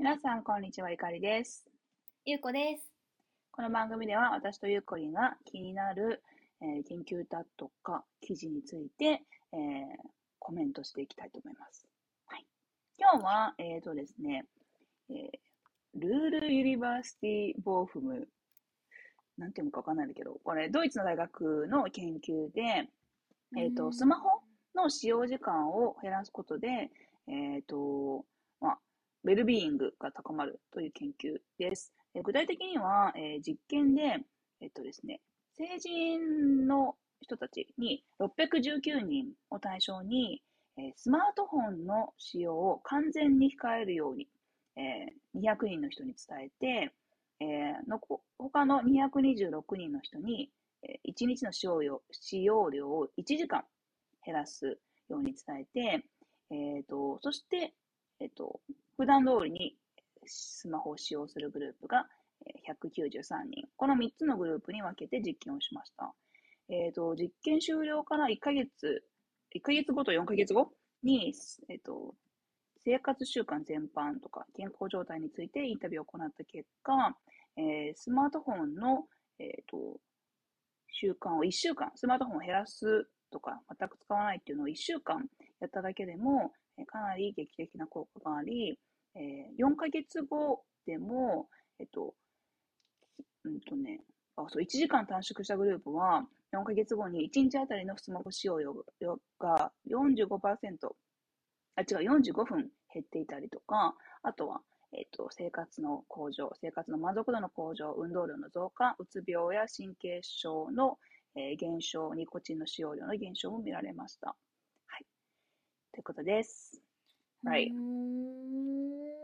皆さん、こんにちは。いかりです。ゆうこです。この番組では、私とゆうこりんが気になる、えー研究だとか記事について、えーコメントしていきたいと思います。はい、今日は、えーとですね、えールール・ University・ボーフム、なんていうのかわかんないんだけど、これ、ドイツの大学の研究で、えーと、スマホの使用時間を減らすことで、えっ、と、まあ、ウェルビーイングが高まるという研究です。え具体的には、え実験で、えっとですね、成人の人たちに619人を対象に、えスマートフォンの使用を完全に控えるように、えー200人の人に伝えて、えのこ他の226人の人に、え1日の使用量使用量を1時間減らすように伝えて、えー、とそして、えー、と普段通りにスマホを使用するグループが193人。この3つのグループに分けて実験をしました。えー、と実験終了から1ヶ月、1ヶ月後と4ヶ月後に、えー、と生活習慣全般とか健康状態についてインタビューを行った結果、えースマートフォンの、えー、と習慣を1週間、スマートフォンを減らすとか、全く使わないっていうのを1週間やっただけでも、かなり劇的な効果があり、えー4ヶ月後でも、えっと、うんとね、あ、そう、1時間短縮したグループは、4ヶ月後に1日あたりのスマホ使用量が45%、あ、違う、45分減っていたりとか、あとは、えっと、生活の向上、生活の満足度の向上、運動量の増加、うつ病や神経症の、えー減少、ニコチンの使用量の減少も見られました。はい。ということです。Right.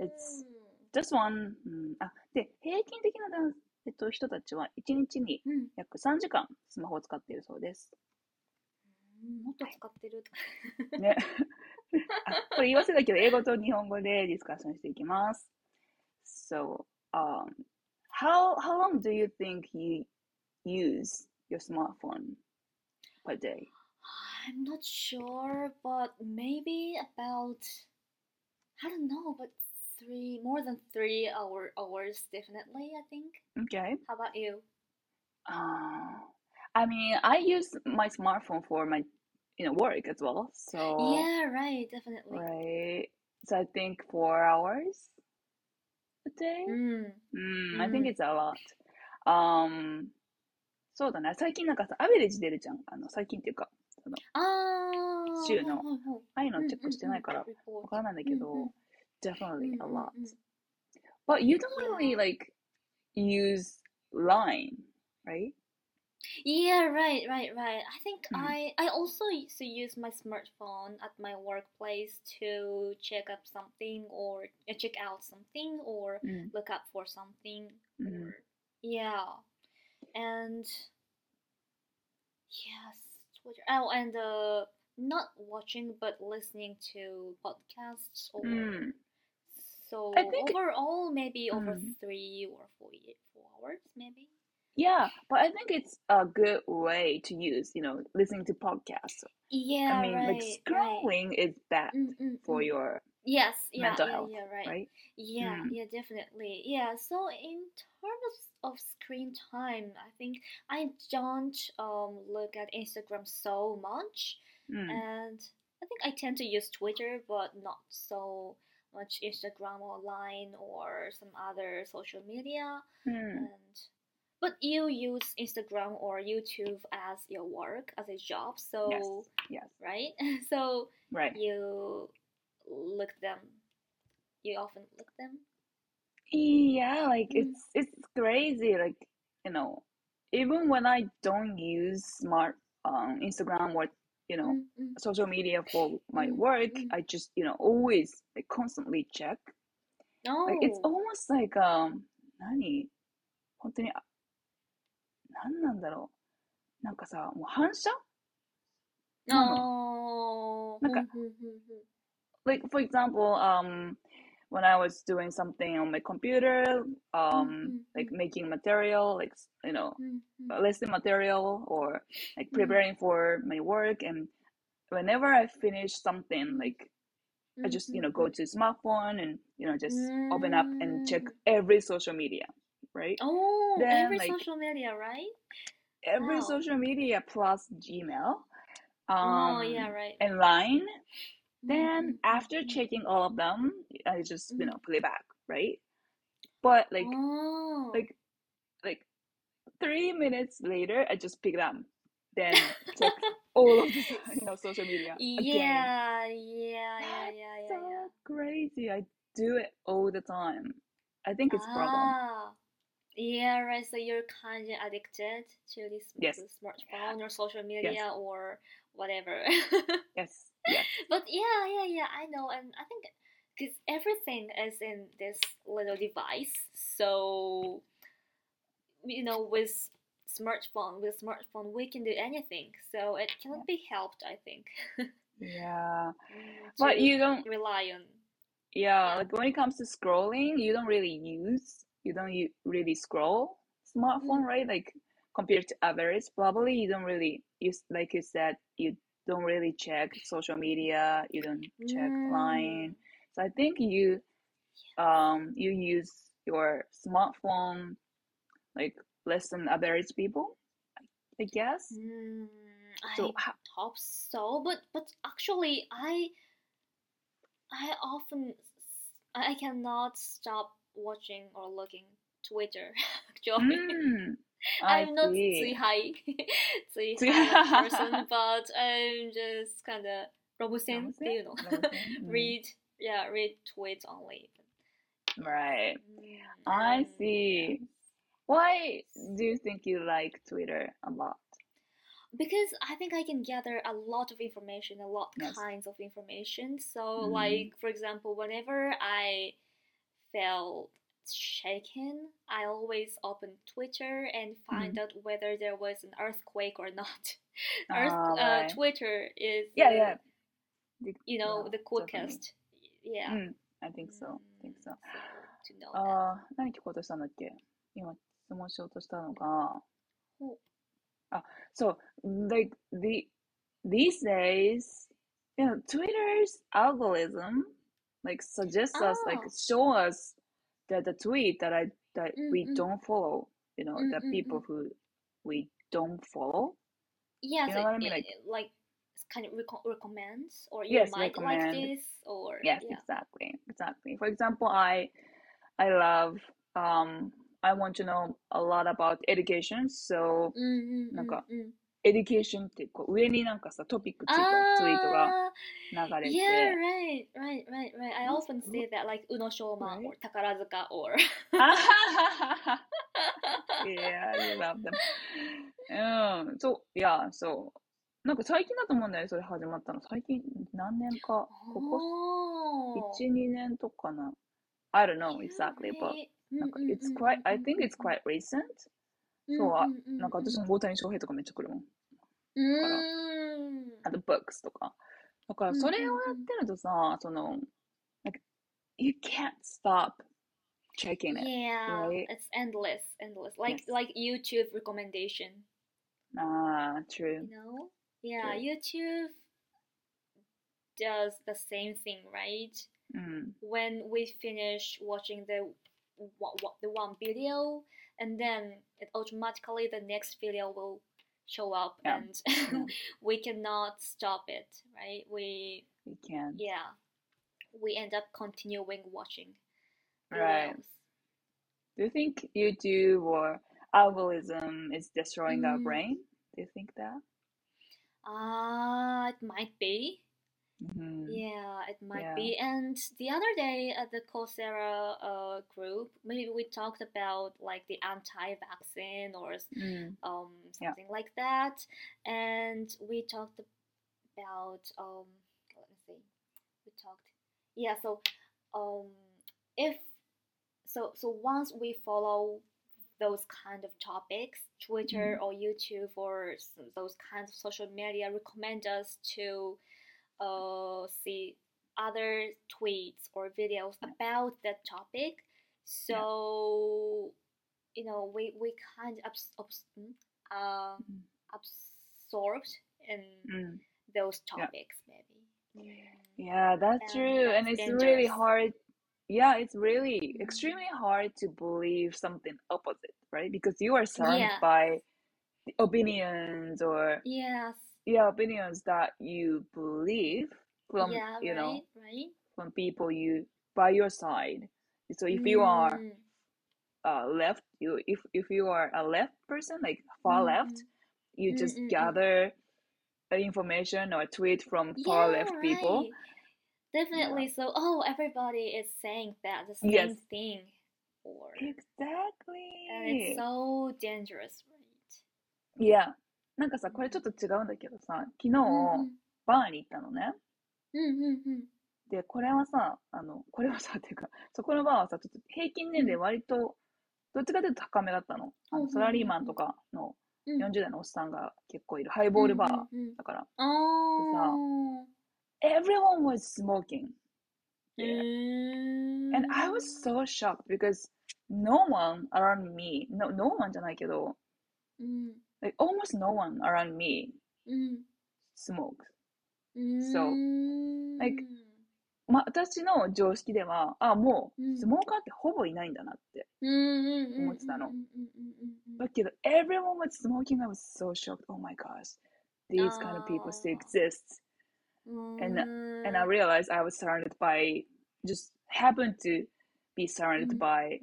It's This one, うん、あ、で、平均的な男、えっと、人たちは1日にうん約3時間スマホを使っているそうです。うんもっと使ってるとか。ね。あこれ言い忘れたけど、英語と日本語でディスカッションしていきます。So, um, how, how long do you think you use your smartphone per day? I'm not sure, but maybe about I don't know, but three more than three hour hours definitely. I think. Okay. How about you? Uh, I mean, I use my smartphone for my, you know, work as well. So, yeah, right, definitely. right. So I think four hours a day. うん。 Mm, I think うん it's a lot. Um, そうだね。最近なんかさ、アベレージ出るじゃん。あの、最近っていうか、 その、ああ。週のはいはいはいああいうのチェックしてないから、うんうんうんわからないんだけど、うんうん definitely うん a うん lot. うん But you don't really Yeah. like use Line, right? Yeah, right, right, right. I think Mm. I I also used to use my smartphone at my workplace to check up something or uh, check out something or うん。 look up for something. うん。 Or, yeah, and yes, Twitter. Oh, and uh, not watching but listening to podcasts or うん。so I think- overall maybe over Mm. three or four four hours maybe. Yeah, but I think it's a good way to use, you know, listening to podcasts. Yeah, I mean, right, like right. scrolling is bad Mm, mm, for mm. your Yes, yeah, mental yeah, health, yeah, right. right? Yeah, mm. yeah, definitely. Yeah, so in terms of screen time, I think I don't um, look at Instagram so much. Mm. And I think I tend to use Twitter, but not so much Instagram or Line or some other social media. Mm. And but you use Instagram or YouTube as your work as a job, so yes, yes. right? so right. you look them you often look them Yeah, like Mm. it's it's crazy. Like, you know, even when I don't use smart um Instagram or you know Mm, mm. social media for my Mm, work, mm. I just you know always like constantly check. Like it's Oh. almost like um 何本当にあ何なんだろう。なんかさ、もう反射 Oh. なんか like for example, um, when I was doing something on my computer, um, mm, like making material, like you know, Hmm, hmm. a lesson material or like Mm. preparing for my work, and whenever I finish something, like I just you know go mm. to smartphone and you know, just open up and check Mm. every social media, right? Oh, Then, every like- social media, right? Every Wow. social media plus Gmail. Um, oh, yeah, right. And Line. Then mm, after checking all of them, I just you Mhm. know play back, right? But like oh. like like three minutes later, I just pick them, then check all of the you know social media again. yeah, yeah, yeah, yeah, yeah, so yeah. crazy. I do it all the time. I think it's problem. Ah, yeah, right. So you're kind of addicted to this Yes. smartphone or social media or whatever. Yes, But yeah, yeah, yeah, I know, and I think because everything is in this little device, so you know, with smartphone, with smartphone, we can do anything. So it cannot be helped, I think. yeah. But you don't. rely on. Yeah, Yeah. like when it comes to scrolling, you don't really use. You don't really scroll smartphone, Mm. right? Like compared to others, probably you don't really use. Like you said, you don't really check social media. You don't check Line. Mm, So I think you um you use your smartphone like less than average people, I guess. mm, So I hope so, but but actually, I I often I cannot stop watching or looking Twitter. Actually, mm, I'm not too high, too high person, but I'm just kind of Robosen, you know? Hmm. read, yeah, read tweets only. Right. I mm, see. Why do you think you like Twitter a lot? Because I think I can gather a lot of information, a lot yes. kinds of information. So, mm -hmm. like for example, whenever I felt shaken, I always open Twitter and find out whether there was an earthquake or not. Earth, Ah, uh, right. Twitter is Yeah, the, yeah. The- you know yeah, the definitely. quickest. Yeah. Mm, I think so. I think so. Mm, to know that. ああ、何聞こうとしたんだっけ今質問しようとしたのがほう、あ、そう、like the these days, you know, Twitter's algorithm like suggests us, like Ah. show us the the tweet that I that mm-hmm. we mm. don't follow. You know, mm-hmm. the mm, people mm. who we don't follow. Yeah, you know what I mean? Like, like kind of rec- recommends or you yes, might recommend. like this or yes, yeah. exactly, exactly. For example, I I love um I want to know a lot about education, so mm-hmm. Education ってこう上になんかさトピックついたツイートがあ流れ yeah, て、right, right, right, right. I often say that like 宇野昌磨 Right. or 宝塚 or Yeah, you love them. うん、そう、いや、そう。なんか最近だと思うんだよ、それ始まったの。最近何年か、ここおー1、2年とかな。I don't know exactly, but なんか it's quite, I think it's quite recent. そうあなんか私も大谷翔平とかめっちゃ来るもん。うーんあと books とか。だからそれをやってるとさ、その、like, you can't stop checking it. Yeah, right? it's endless, endless. Like Yes. like YouTube recommendation. ああ、true. You know? Yeah, True. YouTube does the same thing, right? うん。 When we finish watching the one- one- the one video, and then it automatically the next video will show up, Yeah. and Yeah. we cannot stop it, right? We we can. yeah, we end up continuing watching. Right. Do you think YouTube or algorithm is destroying our Mm. brain? Do you think that? Ah, it might be. Mhm. Yeah, it might Yeah. be. And the other day at the Coursera uh, group, maybe we talked about like the anti-vaccine or ん。um Yeah. something like that, and we talked about um let me see, we talked yeah. So um if so so once we follow those kind of topics, Twitter or YouTube or those kinds of social media recommend us to uh, see other tweets or videos about that topic. So you know we we kind of abs- abs- mm, uh, Mm. absorbed in うん。those Yeah. topics maybe. Mm. Yeah, that's And true. And that's it's really hard yeah, it's really extremely hard to believe something opposite, right? Because you are surrounded Yeah. by opinions or Yes. Yeah, opinions that you believe from yeah, you right, know right. from people you by your side. So if you are Mm, uh left, you if if you are a left person, like far mm, left, mm. you Mm, just mm, mm. gather information or tweet from far Yeah, left people. right. Definitely. So, oh, everybody is saying that the Yes. same thing, or exactly and it's so dangerous, right? いや、なんかさ、これちょっと違うんだけどさ、昨日、うんバーに行ったのね。うんうんうんで、これはさ、あの、これはさ、っていうか、そこのバーはさ、ちょっと平均年齢割と、どっちかというと高めだったの。あのサラリーマンとかのうん40代のおっさんが結構いるハイボールバーだから。あ Everyone was smoking. ー there. And I was so shocked because no one around me, no, no one じゃないけど、うん like almost no one around me mm. smokes、mm. so like mm. まあ、私の常識では、あ、もう、スモーカーってほぼいないんだなって思ってたの。だけど、everyone was smoking, I was so shocked. Oh my gosh, these kind of people still exist. And, and I mm. realized I was surrounded by, just happened to be surrounded mm. by,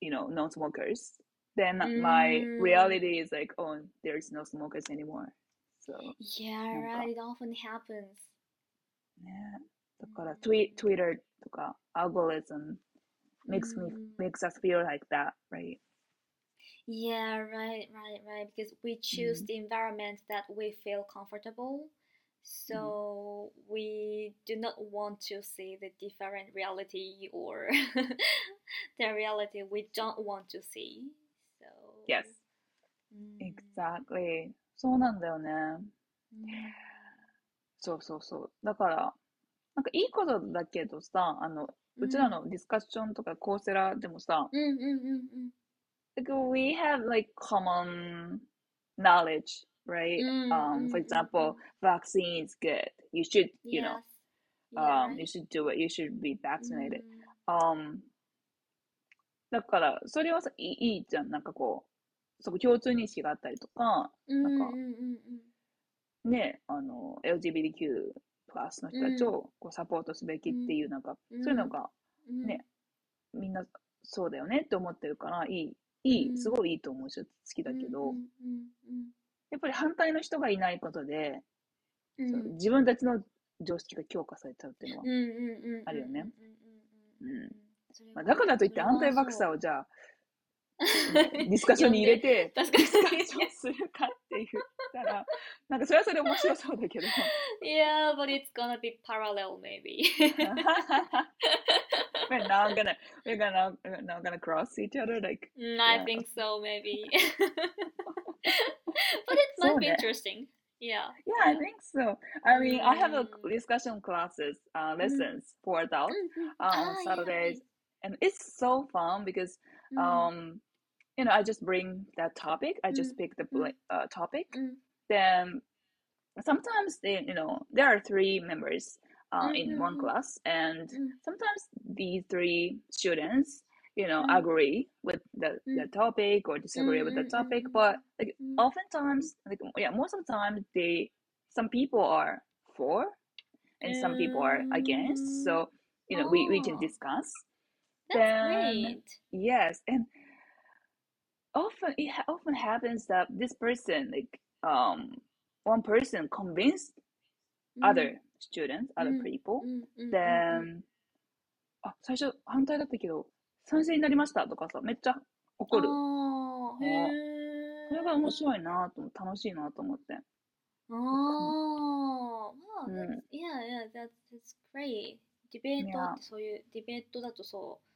you know, non-smokers Then my うん reality is like, oh, there's no smokers anymore. So, Yeah, なんか right. It often happens. ね。だから、ツイ Twitter とか、algorithm makes me, うん makes us feel like that, right? Yeah, right, right, right. Because we choose the environment that we feel comfortable. So we do not want to see the different reality or the reality we don't want to see. So Yes. うん Exactly. そうなんだよね。そうそうそう。だから、なんかいいことだけどさ、あの、うちらのディスカッションとかコーセラでもさ、うんうんうんうん like we have like common knowledge, right? うん Um, for うん example, vaccine is good. You should, you know, um, you should do it. You should be vaccinated. うん Um, だから、それはさ、いいいいじゃん。なんかこう、そこ共通認識があったりとか、うんなんかうんうんうんね、あの、LGBTQ プラスの人たちをこうサポートすべきっていう、なんか、うん。そういうのがうん。ねみんなそうだよねって思ってるから、いい、いい、うん。すごいいいと思うし、好きだけど、やっぱり反対の人がいないことで、自分たちの常識が強化されちゃうっていうのは、あるよね。うんうんうんうんそれはまあ、だからといってそれはアンタイバクサーそうをじゃあ、ディスカッションに入れて、確かディスカッにションするかって言ったら、なんかそれはそれで面白そうだけど。 Yeah, but it's gonna be parallel maybe. we're not gonna, we're gonna, we're not gonna cross each other like, Mm, I Yeah. think so maybe. but it might So be ne- interesting. Yeah. yeah, I think so. I mean, I have a Mm. discussion classes, uh, lessons for adults Mhm. uh, Ah, on yeah, Saturdays, and it's so fun because. Mm, um, you know, I just bring that topic. I just Mm. pick the Mm. uh, topic. Mm. Then sometimes they, you know, there are three members uh, in one Mhm. class, and Mm. sometimes these three students, you know, agree with the, the topic or disagree with the Mm, mm, topic, mm, but like oftentimes, like yeah, most of the time, they some people are for, and some people are against. So you know, we we can Oh. discuss. That's then- great. Yes, and often it often happens that this person, like um, one person convinced other students, other Mm. people, then あ、最初反対だったけど、賛成になりましたとかさ、めっちゃ怒る。あーへそれが面白いなと思楽しいなと思って。ああ、wow, うん that's, yeah, yeah, that's, that's great. ディベート.ってそういう、ディベートだとそう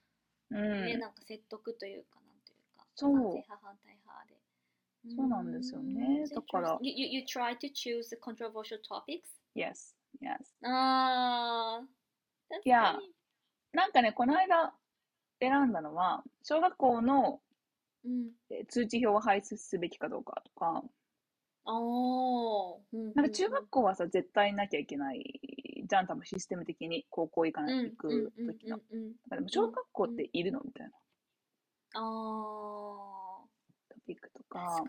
う、ね、ん。なんか説得というか、なんというか、そう賛成派、反対派で。そうなんですよねだから. You, you, try to choose the controversial topics? Yes, yes. ああ、Yeah. great. なんかね、この間選んだのは、小学校のうん。えー通知表を配布すべきかどうかとか、ああ、うんなんか中学校はさ、絶対なきゃいけないじじゃん、多分システム的に高校行かない、うん行く時の。うんうん。でも小学校っているの？みたいなあトピックとあ、か。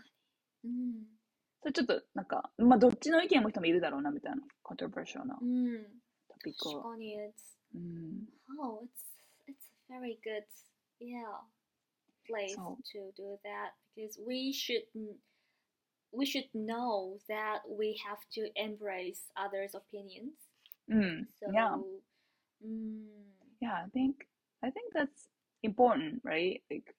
うん。それちょっとなんか、まあどっちの意見も人もいるだろうなみたいな、コントロバーシャルなうん。トピックを。確かに、it's うん、oh, it's it's a very good yeah place to do that because we should n- we should know that we have to embrace others' opinions. うん。 So, Yeah. mm, Yeah, I think, I think that's important, right? Like,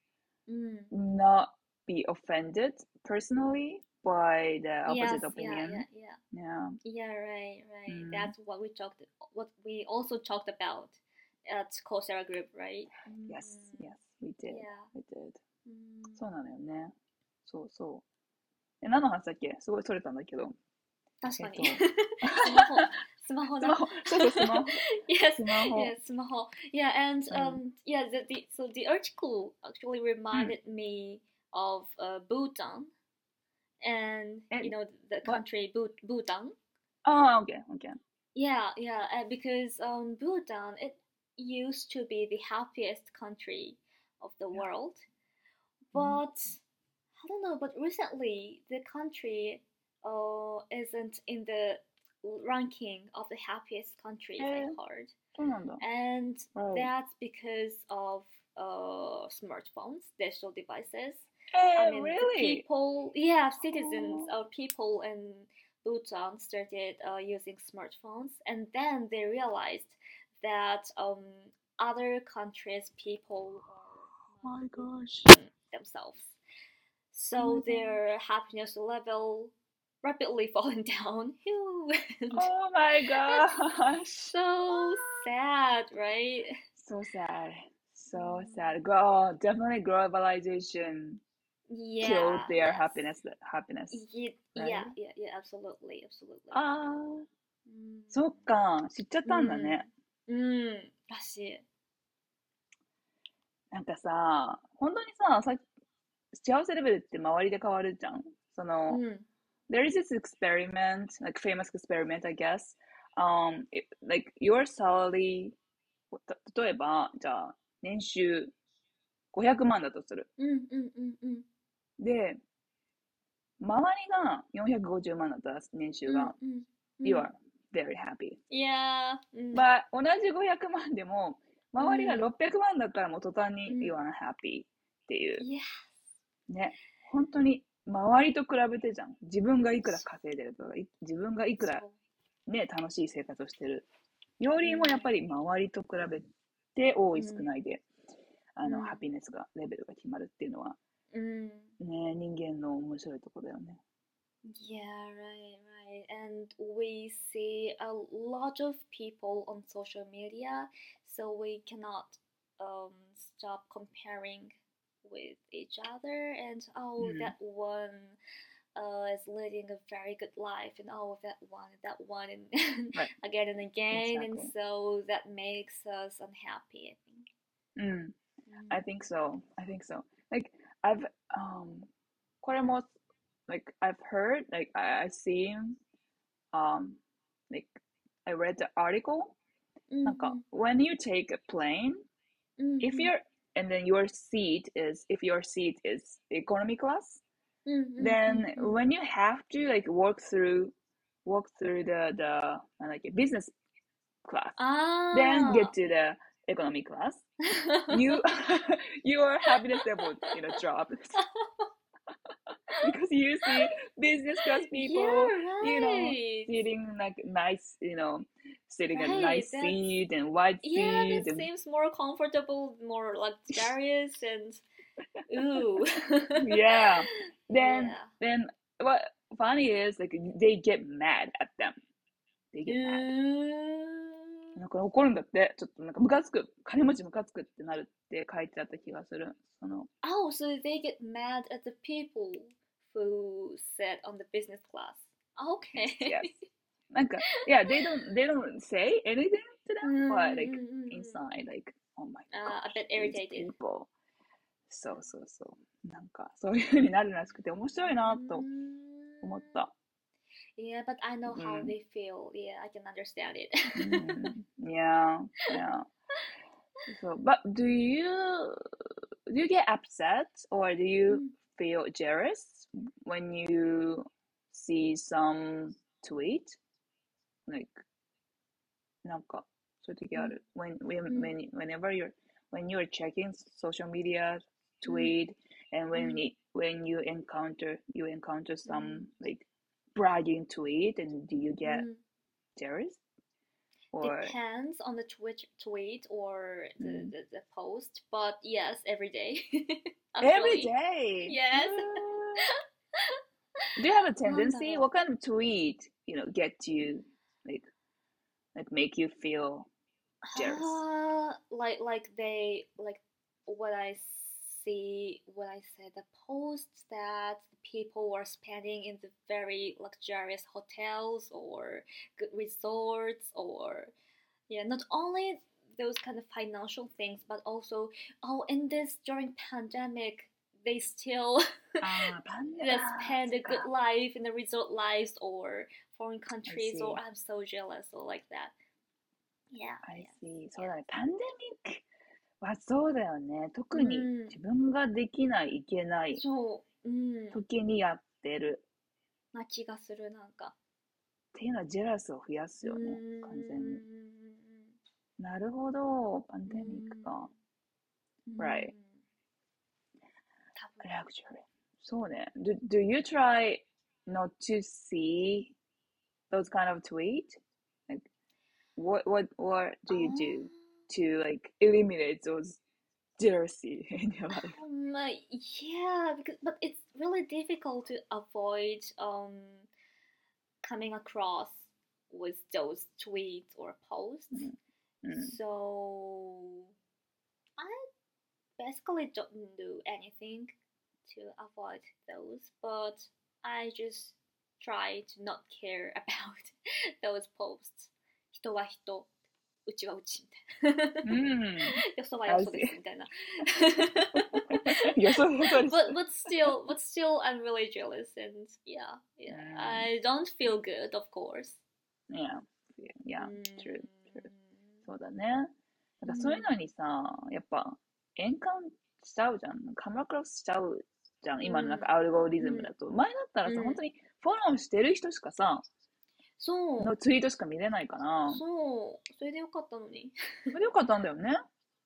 mm. not be offended personally by the opposite yes, yeah, opinion. yeah, yeah. Yeah. Yeah, right, right. Mm. That's what we talked. What we also talked about at Coursera group, right? Yes, Mm, yes, we did. Yeah. We did. Mm. そうなのよね。そうそう。え、何の話だっけすごいそれたんだけど。確かに。えっスマホ、 スマホだスマ。ホ、そうそう、スマホ。 yes, スマホ。 yeah, smaho. Yeah, and Mm. um, yeah, the, the so the article actually reminded me of uh, Bhutan, and And you know the what? country Bhu- Bhutan. ああ、OK、OK。 Yeah, yeah, uh, because um, Bhutan it used to be the happiest country of the Yeah. world, Mhm. but I don't know. But recently, the country uh isn't in the ranking of the happiest countries I eh. heard. And oh. that's because of uh, smartphones, digital devices. Uh, I mean, really? People, yeah, citizens oh. or people in Bhutan started uh, using smartphones, and then they realized that um, other countries' people oh my gosh themselves. So oh their happiness level rapidly falling down Phew. Oh my gosh. so sad right So sad. So Mm. sad. Go, definitely globalization yeah killed their happiness. Happiness. Ye- right? Yeah, yeah, yeah, absolutely, absolutely. ああ、うんそっか。知っちゃったんだね。うん、らしい。なんかさ、本当にさ、さ幸せレベルって周りで変わるじゃん。その、うん、there is this experiment, like famous experiment, I guess. Um, it, like your salary, た例えば、じゃあ、年収500万だとする。うん、うん、うん、うん。で、周りが450万だったら年収が、うん、うん。you are very happy. いやー、うん。But 同じ500万でも、周りがうん600万だったらもう途端にうん you are happy っていう。いやね、本当に周りと比べてじゃん。自分がいくら稼いでるとか、い自分がいくらね、楽しい生活をしてる。よりもやっぱり周りと比べて多いうん少ないで、あの、うんハピネスが、レベルが決まるっていうのは、うん。ね、人間の面白いところだよね。Yeah, right, right. And we see a lot of people on social media, so we cannot um, stop comparing with each other and oh mm. that one uh, is leading a very good life and oh that one that one and right. again and again exactly. and so that makes us unhappy i think mm. Mm. i think so i think so like i've um quite most like i've heard like I, i've seen um like i read the article mm -hmm. when you take a plane -hmm. if mm-hmm. you're and then your seat is if your seat is economy class mhm, then mhm, when you have to like walk through walk through the the uh, like a business class ah, then get to the economy class you your happiness level you know drops because you see business class people yeah, you know, sitting like nice you know sitting at a Right, nice that's- seat and wide Yeah, seat that and seems more comfortable, more luxurious, and ooh. yeah then Yeah. then what funny is like they get mad at them they get mad Mm. なんか怒るんだってちょっとなんかムカつく金持ちムカつくってなるって書いてあった気がするその Oh, so they get mad at the people who sit on the business class. Okay. yes なんか yeah they don't they don't say anything to them but like Mm, mm, mm, mm. inside like oh my Ah, a gosh bit these irritated. people そうそうそうなんかそういう風になるらしくて面白いなと Mm. 思った Yeah, but I know how Mm. they feel. Yeah, I can understand it. Mm, yeah, yeah. So, but do you do you get upset or do you Mm. feel jealous when you see some tweet? Like, なんか、そういう時ある。When, when, うん when, whenever you're, when you're checking social media tweet and when, うん it, when you encounter, you encounter some うん like bragging tweet and do you get Mm. jealous? Or, Depends on the Twitch tweet or the, Mm. the, the post, but yes, every day. every Actually. day? Yes. do you have a tendency? なんだろう。 What kind of tweet, you know, get you, like, make you feel jealous? Uh, like like they like what I see what I said the posts that people were spending in the very luxurious hotels or good resorts or yeah not only those kind of financial things but also oh in this during pandemic they still あーパンダ yeah, だ spend そ a っ good か life in the resort lives or foreign countries or. I'm so jealous or like that yeah I yeah see. そうだね。パンデミックはそうだよね。特にうん自分ができない、いけない時にやってるな気がする、なんか。っていうのはジェラスを増やすよね。うん完全に。なるほど。パンデミックか。うん Right. luxury. So then, do, do you try not to see those kind of tweet? Like, what what what do you do um to like eliminate those jealousy in your life? Um, yeah, because but it's really difficult to avoid um coming across with those tweets or posts. Mm-hmm. mm-hmm. So I basically don't do anything to avoid those, but I just try to not care about those posts. 人は人、うちはうちみたいな。うん。よそはよそですみたいな。よそよそです。 but but still but still I'm really jealous and yeah yeah Mm. I don't feel good of course. Yeah. Yeah. うん true, true. そうだね。だからそういうのにさ、やっぱ、 変換しちゃうじゃん。カムラクロスしちゃうじゃん。今のなんかアルゴリズムだと。前だったらさ、うん本当にフォローしてる人しかさ、そうのツイートしか見れないから、そうそれでよかったのに。それでよかったんだよね。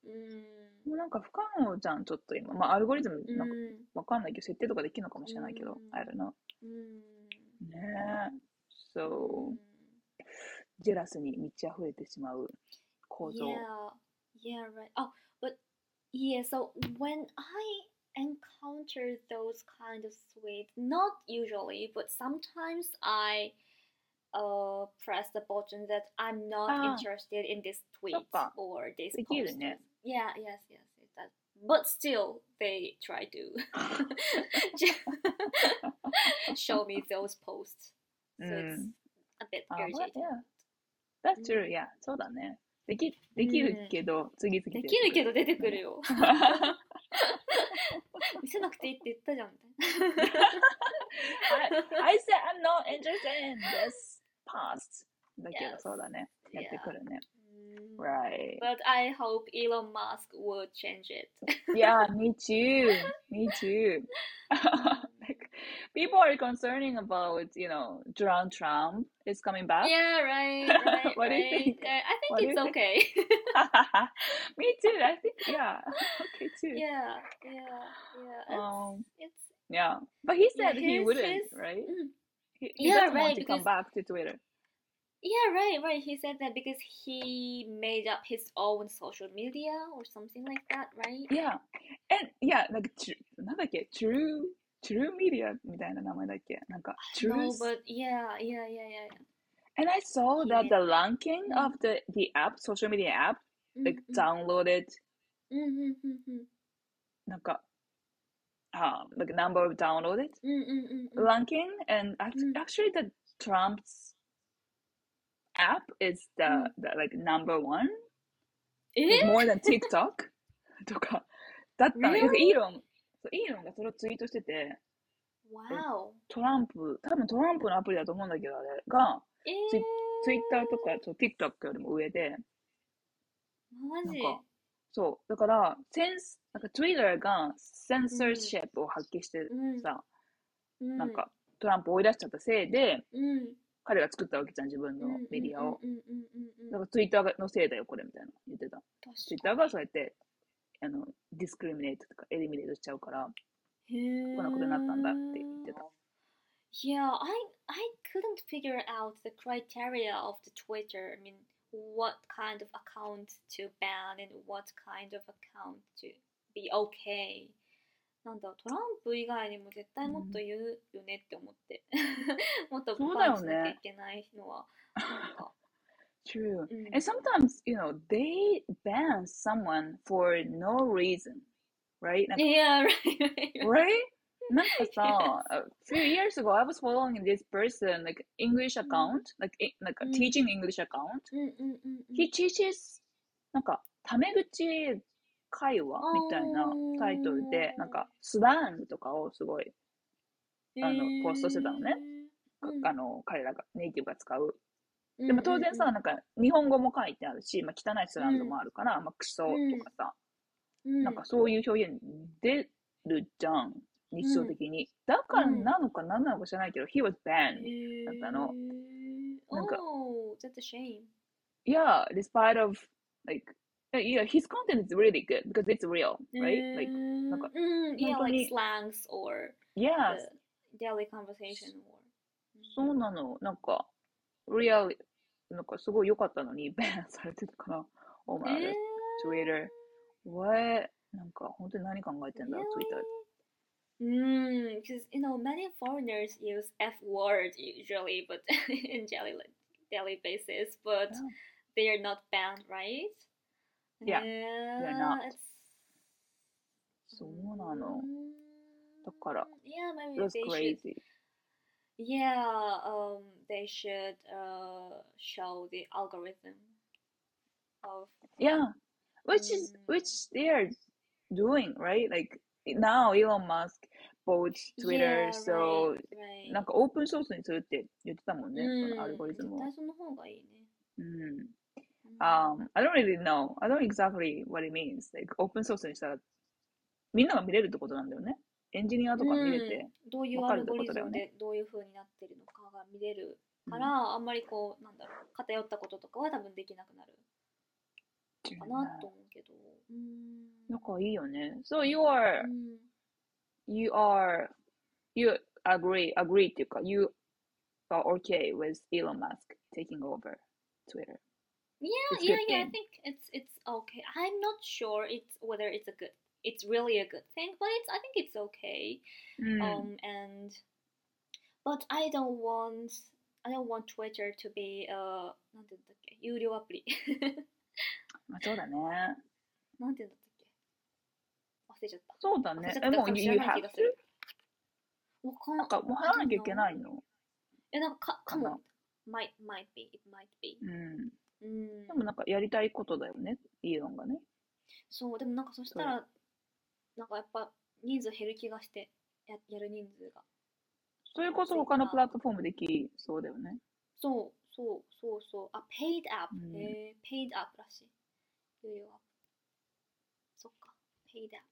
うんもうなんか不可能じゃん、ちょっと今。まあ、アルゴリズムなんかうんわかんないけど、設定とかできるのかもしれないけどう、ん I don't know. うんねえ。そう、ジェラスに満ち溢れてしまう構造。Yeah, yeah, right. Oh, but yeah, so when I encounter those kind of sweets, not usually, but sometimes I uh press the button that I'm not Ah. interested in this tweet そっか。 or this できる post. ね。 Yeah, yes, yes, it does. But still, they try to show me those posts. So it's うん。 a bit あ、まあ、 irritating. yeah. That's true, yeah. そうだね。 でき、できるけど、次々できるけど出てくるよ。よ。見せなくていいって言ったじゃんみたい I, I said I'm not interested in this past. だけど、Yes. そうだね。やってくるね。な。Right. But I hope Elon Musk would change it. Yeah, me too. Me too. like, people are concerning about, you know, Donald Trump is coming back. yeah, right, right, What do you right. think? Uh, I think What do you it's think? okay. me too. I think, yeah. Okay, too. yeah, yeah, yeah. It's, Um, it's yeah. But he Yeah, said he his- wouldn't, his- right? mm. He, he Yeah, doesn't want right, to come because- back to Twitter. yeah, right, right. He said that because he made up his own social media or something like that, right? Yeah. And, yeah, なんか、tr- なんだっけ ?True, True Media みたいな名前だっけなんか、 No, Truth. but yeah, yeah, yeah, yeah. And I saw He that made- the ranking Mm. of the, the app, social media app, like Mm, mm, downloaded, mm, mm, mm, なんか、um, like number of downloaded mm, mm, mm, mm. ranking, and act- Mm. actually the Trump's app is the, Mm. the like number one, え more than TikTok とかだったの。よく Really? イーロン、 そうイーロンがそれをツイートしてて、Wow. トランプ、多分トランプのアプリだと思うんだけど、あれが、えツイツイッターとかそう TikTok よりも上で、マジ？なんか、そう、だから、センス、なんか Twitter がセンサーシップを発揮してうん。さ、うんなんか、トランプを追い出しちゃったせいで、うん。彼が作ったわけじゃん、自分のメディアを。うんうんうんうんうん。だからツイッターのせいだよ、これみたいな言ってた。ツイッターがそうやって、あの、ディスクリミネートとかエリミネートしちゃうから、こんこんなことになったんだって言ってた。Yeah, I I couldn't figure out the criteria of the Twitter. I mean, what kind of account to ban and what kind of account to be okay. なんだトランプ以外にも絶対もっと言うよねって思って、もっとそうだよねバンしなきゃいけないのはなんか、True. うん And sometimes, you know, they ban someone for no reason, right? なんか Yeah, right, right, right. right? なんかさ、a few years ago, I was following this person, like English account, like, i- like a うん teaching English account. うんうんうんうん。 He teaches, なんか、タメ口会話みたいなタイトルで、なんか、スラングとかをすごい、あのポストしてたのねかうんあの、彼らが、ネイティブが使う。 うんでも当然さ、うんなんか、日本語も書いてあるし、まあ、汚いスラングもあるから、まあ、クソとかさ、うんなんかそういう表現出るじゃん、日常的に。だからなのか何なのか知らないけど、he was banned. だったのなんか Oh, that's a shame. Yeah, despite of, like, yeah, his content is really good because it's real, right? Like, なんかうん、yeah, like に slangs or the daily conversation or そうなの。なんか、real, なんかすごい良かったのに、バンされてるから、oh my え god, Twitter. What? なんか、本当に何考えてんだ、Twitter. Mm, because you know many foreigners use F word usually, but in daily daily basis, but Yeah. they are not banned, right? Yeah, yeah, not. It's, そうなの。Mm, だから、yeah, maybe it was they should. crazy. Yeah, um, they should uh, show the algorithm of yeah, which um, is mm. which they are doing right. Like now, Elon Musk bought Twitter, yeah, so right, right. Um, I don't really know. I don't exactly what it means. Like, open source にしたら、みんなが見れるってことなんだよね。エンジニアとか見れて。うんどういうアルゴリズムでどういう風になってるのかが見れるうんから、あんまりこうなんだろう偏ったこととかは多分できなくなるかなと思うけど。うん。仲いいよね。So you are, うん、you are, you agree, agree っていうか、you are okay with Elon Musk taking over Twitter. Yeah, yeah, yeah. I think it's it's okay. I'm not sure it's whether it's a good, it's really a good thing, but it's I think it's okay. うん。 Um, and but I don't want I don't want Twitter to be uh なんて言うんだっけ有料アプリまあ、そうだね。なんて言うんだったっけ忘れちゃった。そうだね忘れちゃ。ったえ、もう、かもし you れない have 気がす to? る。わかんなんか、もう払わなきゃいけないの。え、なんか、か、かかなも。might, might be, it might be. うん。うんで。もなんか、やりたいことだよね。イーロンがね。そう、でもなんかそしたら、 なんかやっぱ人数減る気がして、ややる人数が。それこそ他のプラットフォームできそうだよね。そう、そう、そう、そう。あ、paid app。うんえー、paid app らしい。有料アップ。そっか、paid app。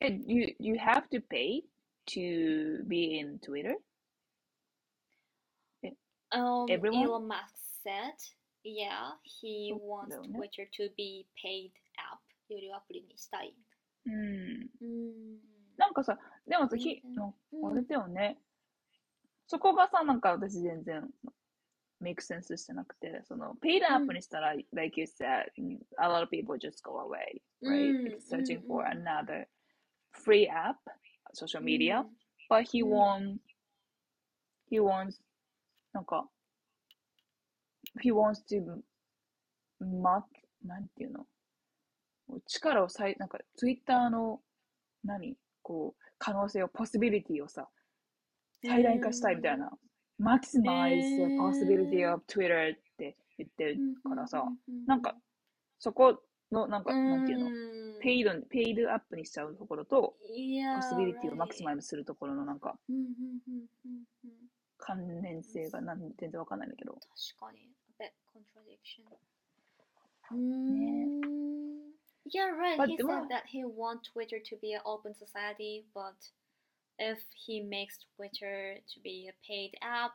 え、you, you have to pay to be in Twitter? Um, Everyone? Elon Musk said, yeah, he wants Twitter to be paid app. 有料アプリにしたい。うん。うん。なんかさ、でもさ、ひあれだよね。そこがさ、なんか私全然 make sense してなくて、その、paid アップにしたら、like you said, a lot of people just go away, うん right? Searching for うん another free app, social media, うん but he うん wants, he wants, なんか、he wants to mark, なんていうの力をさい、なんか、ツイッターの、何？こう、可能性を、possibility をさ、最大化したいみたいな。maximize the possibility of Twitter って言ってるからさ、うんなんか、そこの、なんか、なんていうの、のペイド、ペイドアップにしちゃうところと、ポスビリティをマクシマイ.ムするところのなんか、関連性がなん全然わかんないんだけど。確かに。A bit contradiction. うーん Yeah, right. But he the said one- that he wants Twitter to be an open society, but if he makes Twitter to be a paid app,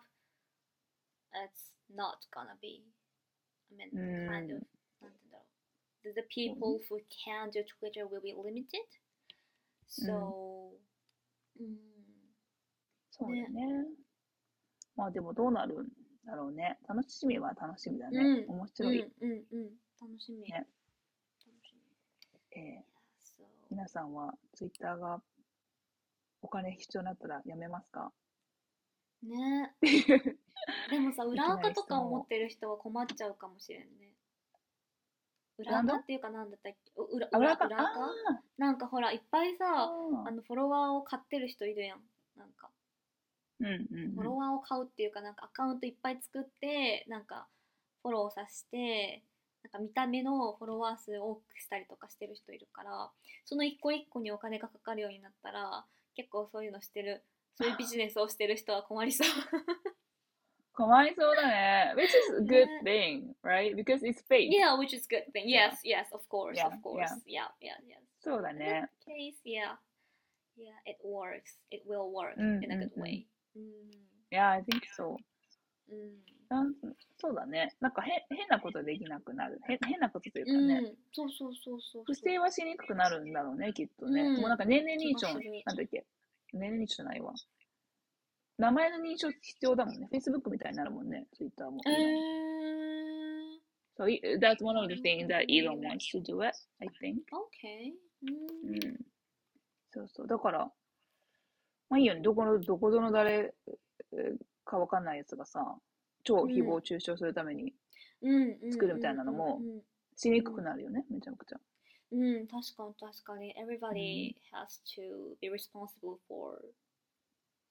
it's not gonna be. I mean, kind of. なんて言うんだろう The, the people who can do Twitter will be limited. So, うんそうだよね。まあでもどうなるんだろうね。楽しみは楽しみだね。うん面白い。うんうんうん。楽しみ。ね楽しみ。 えー皆さんはツイッターがお金必要になったらやめますか？ね。でもさ、裏垢とかを持ってる人は困っちゃうかもしれんね。裏垢っていうかなんだったっけ？う裏あ、裏垢裏裏垢なんかほら、いっぱいあさ、ーあのフォロワーを買ってる人いるやん。なんか、うんうん。フォロワーを買うっていうか、なんかアカウントいっぱい作って、なんかフォローさせて、か見た目のフォロワー数を多くしたりとかしてる人いるから、その一個一個にお金がかかるようになったら、結構そういうのしてる、そういうビジネスをしてる人は困りそう。かわいそうだね。Which is a good ね thing, right? Because it's fake. Yeah, which is good thing. Yeah. Yes, yes, of course, Yeah, of course. Yeah, yeah, yeah. そうだね。Case, yeah. Yeah, it works. It will work うん in a うん good うん way. うん。Yeah, I think so. うん。なんそうだね。なんかへ変なことできなくなる。へ変なことというかうね。ん。そうそうそうそう。不正はしにくくなるんだろうね、きっとね。うんもうなんか年齢認証なんだっけ年齢認証じゃないわ。名前の認証必要だもんね。Facebook みたいになるもんね、Twitter も。えー。So that's one of the things that Elon wants to do it, I think. Okay. ううん。ん。そうそう。だから、まあいいよね。どこの、どこぞの誰えーかわかんないやつがさ、超誹謗中傷するためにうん。作るみたいなのもうんしにくくなるよね、めちゃくちゃ。うん、確かに確かに。Everybody has to be responsible for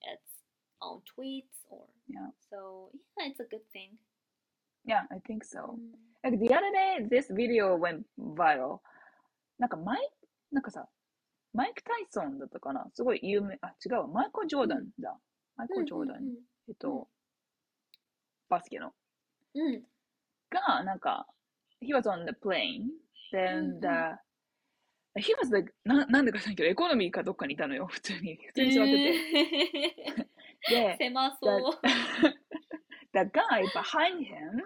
its own tweets or Yeah. so yeah, it's a good thing. Yeah, I think so. うん Like the other day, this video went viral. なんかマイ、なんかさ、マイク・タイソンだったかなすごい有名、あ、違うわ、マイコ・ジョーダンだ。マイコ・ジョーダン、うんえっと、バスケの。うんうんが、なんか、he was on the plane, うん then the, he was the, ななんでか知らんけど、エコノミーかどっかにいたのよ、普通に。普通に座ってて。で、狭そう。the guy behind him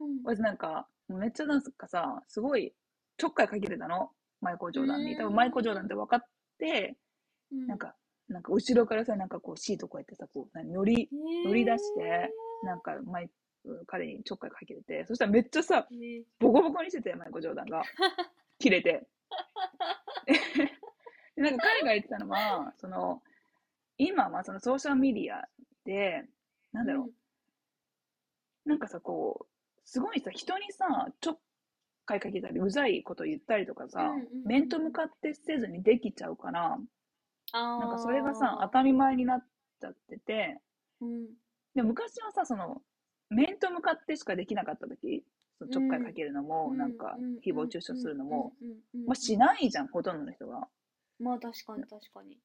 うん was なんか、めっちゃなんかさ、すごいちょっかいかけてたの。マイコ・ジョーダンに。うん多分マイコ・ジョーダンって分かって、なんか、なんか後ろからさ、なんかこうシートこうやってさ、こう、何乗り、乗り出して、なんかマイ彼にちょっかいかけてて、そしたらめっちゃさ、えー。ボコボコにしてて、マイコ・ジョーダンが。切れて。でなんか彼が言ってたのは、その、今はそのソーシャルメディアで、なんだろう、なんかさ、こう、すごいさ、人にさ、ちょっかいかけたり、うざいこと言ったりとかさ、うんうんうん。面と向かってせずにできちゃうから、なんかそれがさ、当たり前になっちゃってて、うん。で昔はさ、その、面と向かってしかできなかった時、そのちょっかいかけるのも、なんか、誹謗中傷するのも、、うん。うん。うん。うん。まあ、しないじゃん、ほとんどの人が。まあ確かに確かに。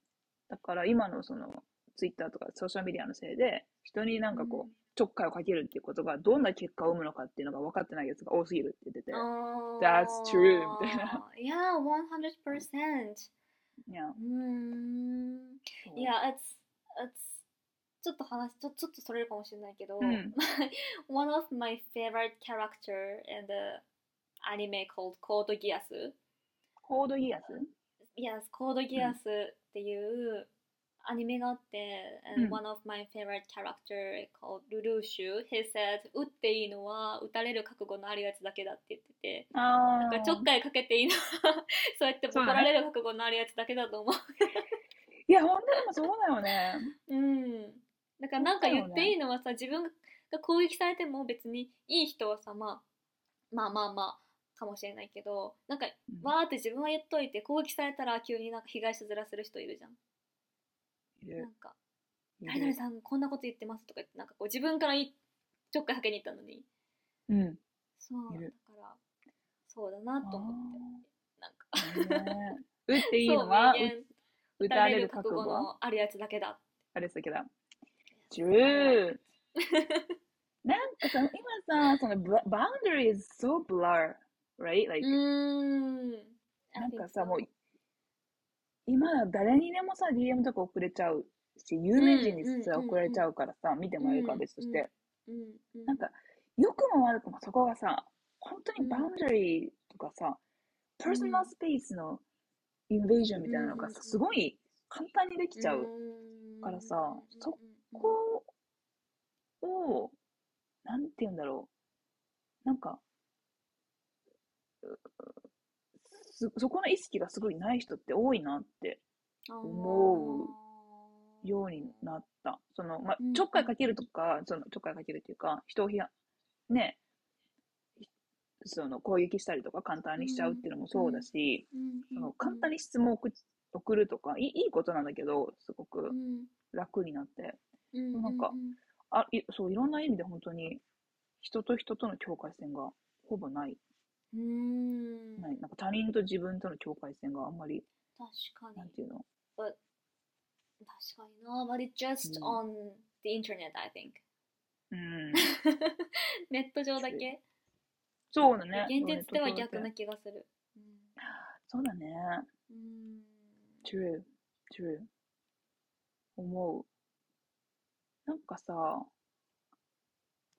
だから今のその、ツイッターとかソーシャルメディアのせいで、人になんかこう、ちょっかいをかけるっていうことがどんな結果を生むのかっていうのが分かってないやつが多すぎるって言ってて。That's true みたいな。Yeah, 100%. いや、うーん。そういや、it's, it's ちょっと話ちょちょっとそれるかもしれないけど、うん one of my favorite character in the anime called Code Geass コードギアス Yes, Code Geass っていうアニメがあって、and うん one of my favorite character called ルルーシュ he said 撃っていいのは撃たれる覚悟のあるやつだけだって言っててあなんかちょっかいかけていいのは そうやってボコられる覚悟のあるやつだけだと思ういや、本当にもそうだよね。うん。だからなんか言っていいのはさ、自分が攻撃されても別にいい人はさ、まあ、まあまあまあ、かもしれないけど、なんか、うんわーって自分は言っといて、攻撃されたら急になんか被害者面する人いるじゃん。なんか、誰々さんこんなこと言ってますとか言って、なんかこう自分からいちょっかいかけに行ったのに。うん。そう、いるだそうだなと思って。なんか。打っていいのは、打たれる覚覚悟のあるやつだけだ。あれだけだ。True! なんかさ、今さ、その、boundary is so blur, right? う Like。なんかさ、もう、今誰にでもさ、DM とか送れちゃうし、有名人にすらうんうん送られちゃうからさ、見てもらえるかは別として、なんか、良くも悪くもそこがさ、本当にうんバウンダリーとかさ、パーソナルスペースのインベージョンみたいなのがさ、すごい簡単にできちゃう。うからさそこを、なんて言うんだろう。なんか、うすそこの意識がすごいない人って多いなって思うようになった。その、まあうん、ちょっかいかけるとか、その、ちょっかいかけるっていうか、人をひや、ね、その、攻撃したりとか簡単にしちゃうっていうのもそうだし、その簡単に質問を送送るとかいい、ことなんだけど、すごく楽になって。なんかあいそう、いろんな意味で本当に、人と人との境界線がほぼない。うん。ない。なんか他人と自分との境界線があんまり、確かに。なんていうの？確かにな。But it's just うん on the internet I think うん。ネット上だけ？そうだね。現実では逆な気がする。そうだね。うん。True, true. 思う。なんかさ、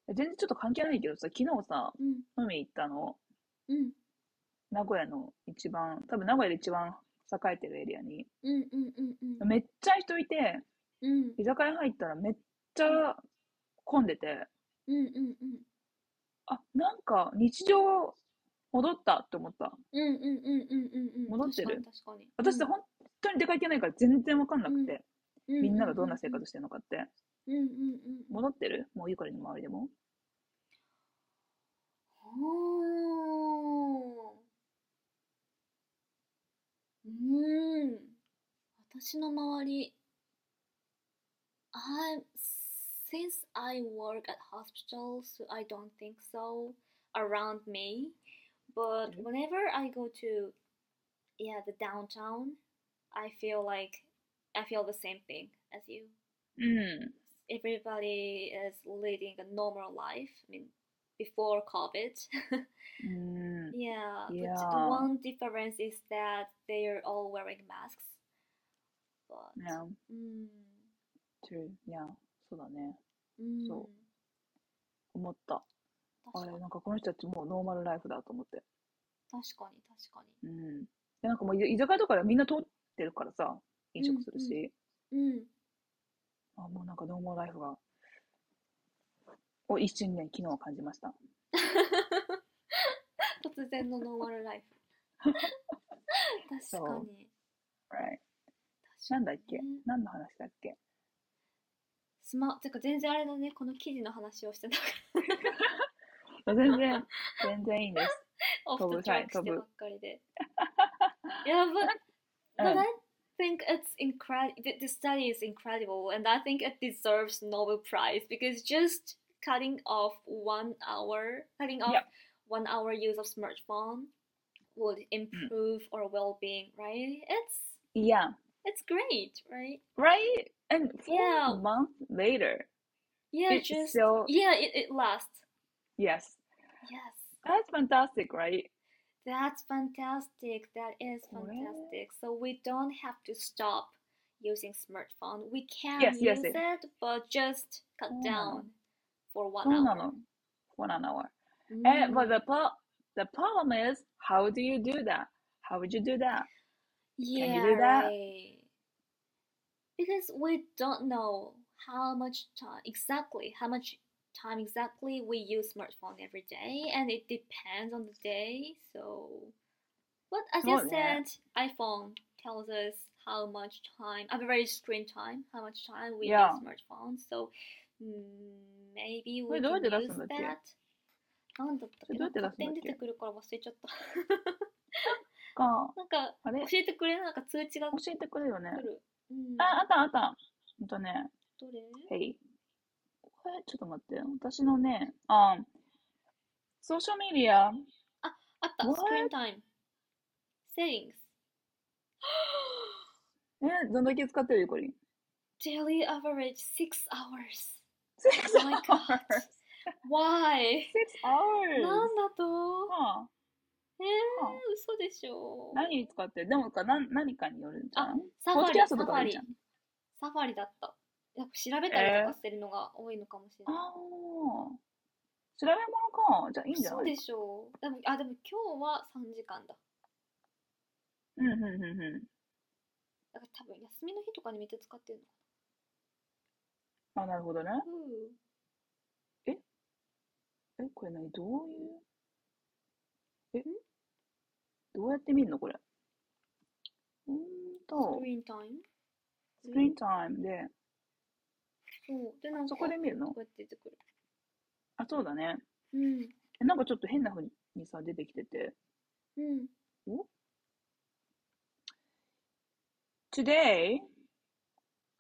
全然ちょっと関係ないけどさ、昨日さ、うん。飲み行ったの、うん。名古屋の一番、多分名古屋で一番栄えてるエリアに、うんうんうんうん。めっちゃ人いて、うん。居酒屋入ったらめっちゃ混んでて、うんうんうんあ、なんか日常戻ったって思った。うんうんうんうんうんうん。戻ってる？確かに。確かに私って本当に出かけてないから全然わかんなくて、うみんながどんな生活してるのかって。うんうんうん戻ってる？もうゆかりの周りでも？おー。うん。私の周り。I since I work at hospital, so I don't think so around me. But mm-hmm. whenever I go to yeah, the downtown, I feel like I feel the same thing as you. Mm. Everybody is leading a normal life. I mean, before COVID. mm. yeah, yeah, but the one difference is that they are all wearing masks. But, yeah. Mm. True. Yeah. そうだね。mm, そう思った。あれ、確かになんかこの人たちもうノーマルライフだと思って。確かに確かうん。で、なんかもう居居酒屋とかでみんな通ってるからさ、飲食するし、に。うん。あ、もうなんかノーマルライフが、を一瞬ね、昨日は感じました。突然のノーマルライフ。確かに。Right. 確なんだっけ？ね何の話だっけ？スマてか全然あれだね、この記事の話をしてなかっ全然、全然いいんです。た。オ飛ぶフトラックはい飛ぶしてばっかりで。いや、but うん But I think it's incredible. The, the study is incredible, and I think it deserves Nobel Prize because just cutting off one hour, cutting off Yep. one hour use of smartphone would improve our well-being, right? It's Yeah. it's great, right? Right? and four months later yeah it's just still, yeah it, it lasts. Yes. Yes. That's fantastic right? That's fantastic. That is fantastic. So we don't have to stop using smartphone. We can yes, use yes, it, it, but just cut down for one oh, hour. no, one an hour. Mm. and but mm. the, pro- the problem is how do you do that? How would you do that? Yeah, can you do that? right Because we don't know how much time exactly, how much time exactly we use smartphone every day, and it depends on the day. So, but as you Oh, yeah. said, iPhone tells us how much time, average screen time, how much time we Yeah. use smartphone. So, mm, maybe こ we れどうや can って出 use すんだっけ that. なんだったっけどうやって出なんか勝手にすんだっけ出てくるから忘れちゃった。か、なんかあれ教えてくれなんか通知が来教えてくれよね。る。 うん、あ、あったあった。ほんとね。どれ？Hey. これ、ちょっと待って。私のね、あ、ソーシャルメディア、あった、What? screen time. Settings. え、どんだけ使ってるゆこりん Daily average 6 hours. ?6 Oh my god. Why? 6 hours! なんだと？はあえー、嘘でしょ何に使ってるでもかな何かによるんじゃあないサファリ、サファリ。サファリだった。やっぱ調べたりとかしてるのが多いのかもしれない。ああ。調べ物か。じゃあいいんじゃない？そうでしょう。でも、あ、でも今日は3時間だ。うんうんうんうん。だから多分休みの日とかにめっちゃ使ってるあ、なるほどね。のかえ、これ何？どういう？え？どうやって見るのこれ？うーんな。スとク、リーンタイム？スクリーンタイムで、そう。で、なんか、そこで見るの？こうやって出てくる。あ、そうだね。うん。えなんかちょっと変な風にさ、出てきてて。うん。Today,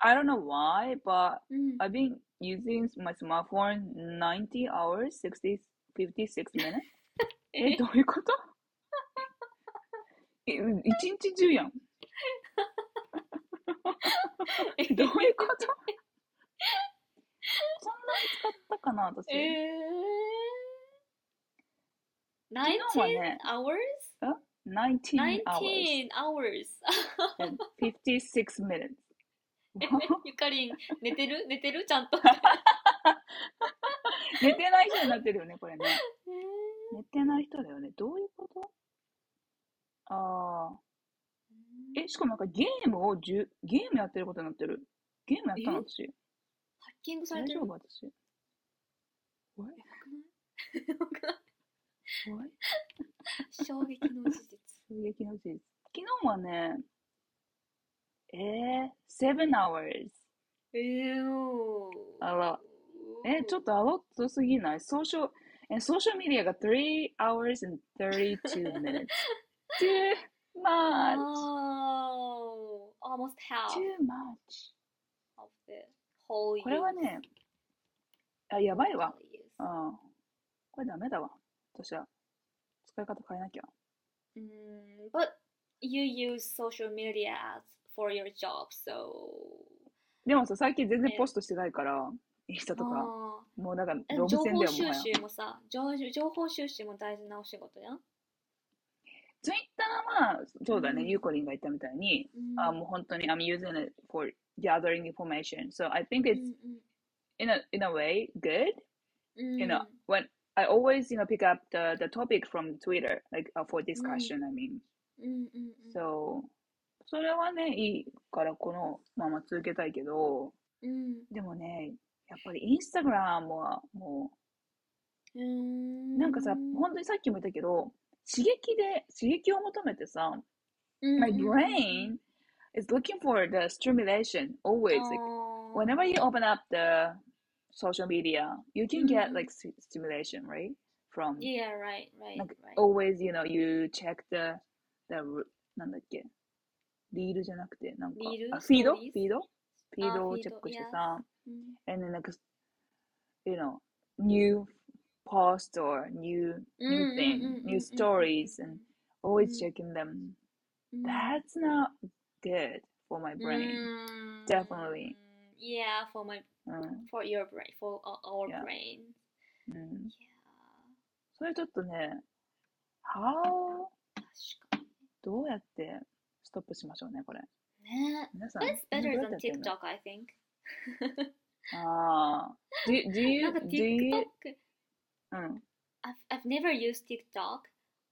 I don't know why, but うん。I've been using my smartphone 90 hours, 60, 56 minutes. え、どういうこと？え、うん一日中やん。えどういうこと？そんなに使ったかな、私。えー、昨日はね19 hours? 19 hours 19 hours. and 56 minutes. えゆかりん、寝てる？寝てる？ちゃんと。寝てない人になってるよね、これね。えー寝てない人だよね。どういうこと？ああ。え、しかもなんかゲームをじゅ、ゲームやってることになってる？ゲームやったのえ？私。ハッキングされてる？大丈夫私？おいやばくない？おい？衝撃の事実。衝撃の事実。昨日はね、えー、7 hours。えー、あら。え、ちょっとアロットすぎない？ソーシャル、え、ソーシャルメディアが3 hours and 32 minutes. Too much. Oh, almost half Too much. of the whole これはね、あ、やばいわ。use. うん。これダメだわ。私は。使い方変えなきゃ。Mm, but you use social media as for your job, so でもさ、最近全然ねポストしてないから、インスタとか。あもうなんか、ーえ動物園情報収ではもはや。集もさ情情報収集も大事なお仕事やん。ツイッターは、そうだね、うんゆうこりんが言ったみたいに、うんあ、もう本当に、I'm using it for gathering information. So I think it's, in a, in a way, good. うん You know, when I always, you know, pick up the, the topic from Twitter, like uh, for discussion, I mean. So, それはね、いいからこのまま続けたいけど、うんでもね、やっぱりインスタグラムはもうんう、なんかさ、本当にさっきも言ったけど、刺激で、刺激を求めてさ、my brain is looking for the stimulation always. Like, whenever you open up the social media, you can get Mhm. like st- stimulation, right? From Yeah, right, right, なんか right. always, you know, you check the, the, r- なんだっけ、リールじゃなくて、なんか、リールあ、フィード stories？フィードフィードあフィードをチェックしてさ、うん and then like, you know, new post or new, うん new うんうん thing, うん new stories, and always うん checking them. うん That's not good for my brain. うん Definitely. Yeah, for my うん。 for your brain, for our our Yeah. brain. うん。 Yeah. それちょっとね、how? 確かに。どうやってストップしましょうね、これ。ね。皆さん。 That's みん better などうやっ than てやってんの TikTok, I think. ああ。Do, do な you, んか do you, TikTok, うん。 I've, I've never used TikTok,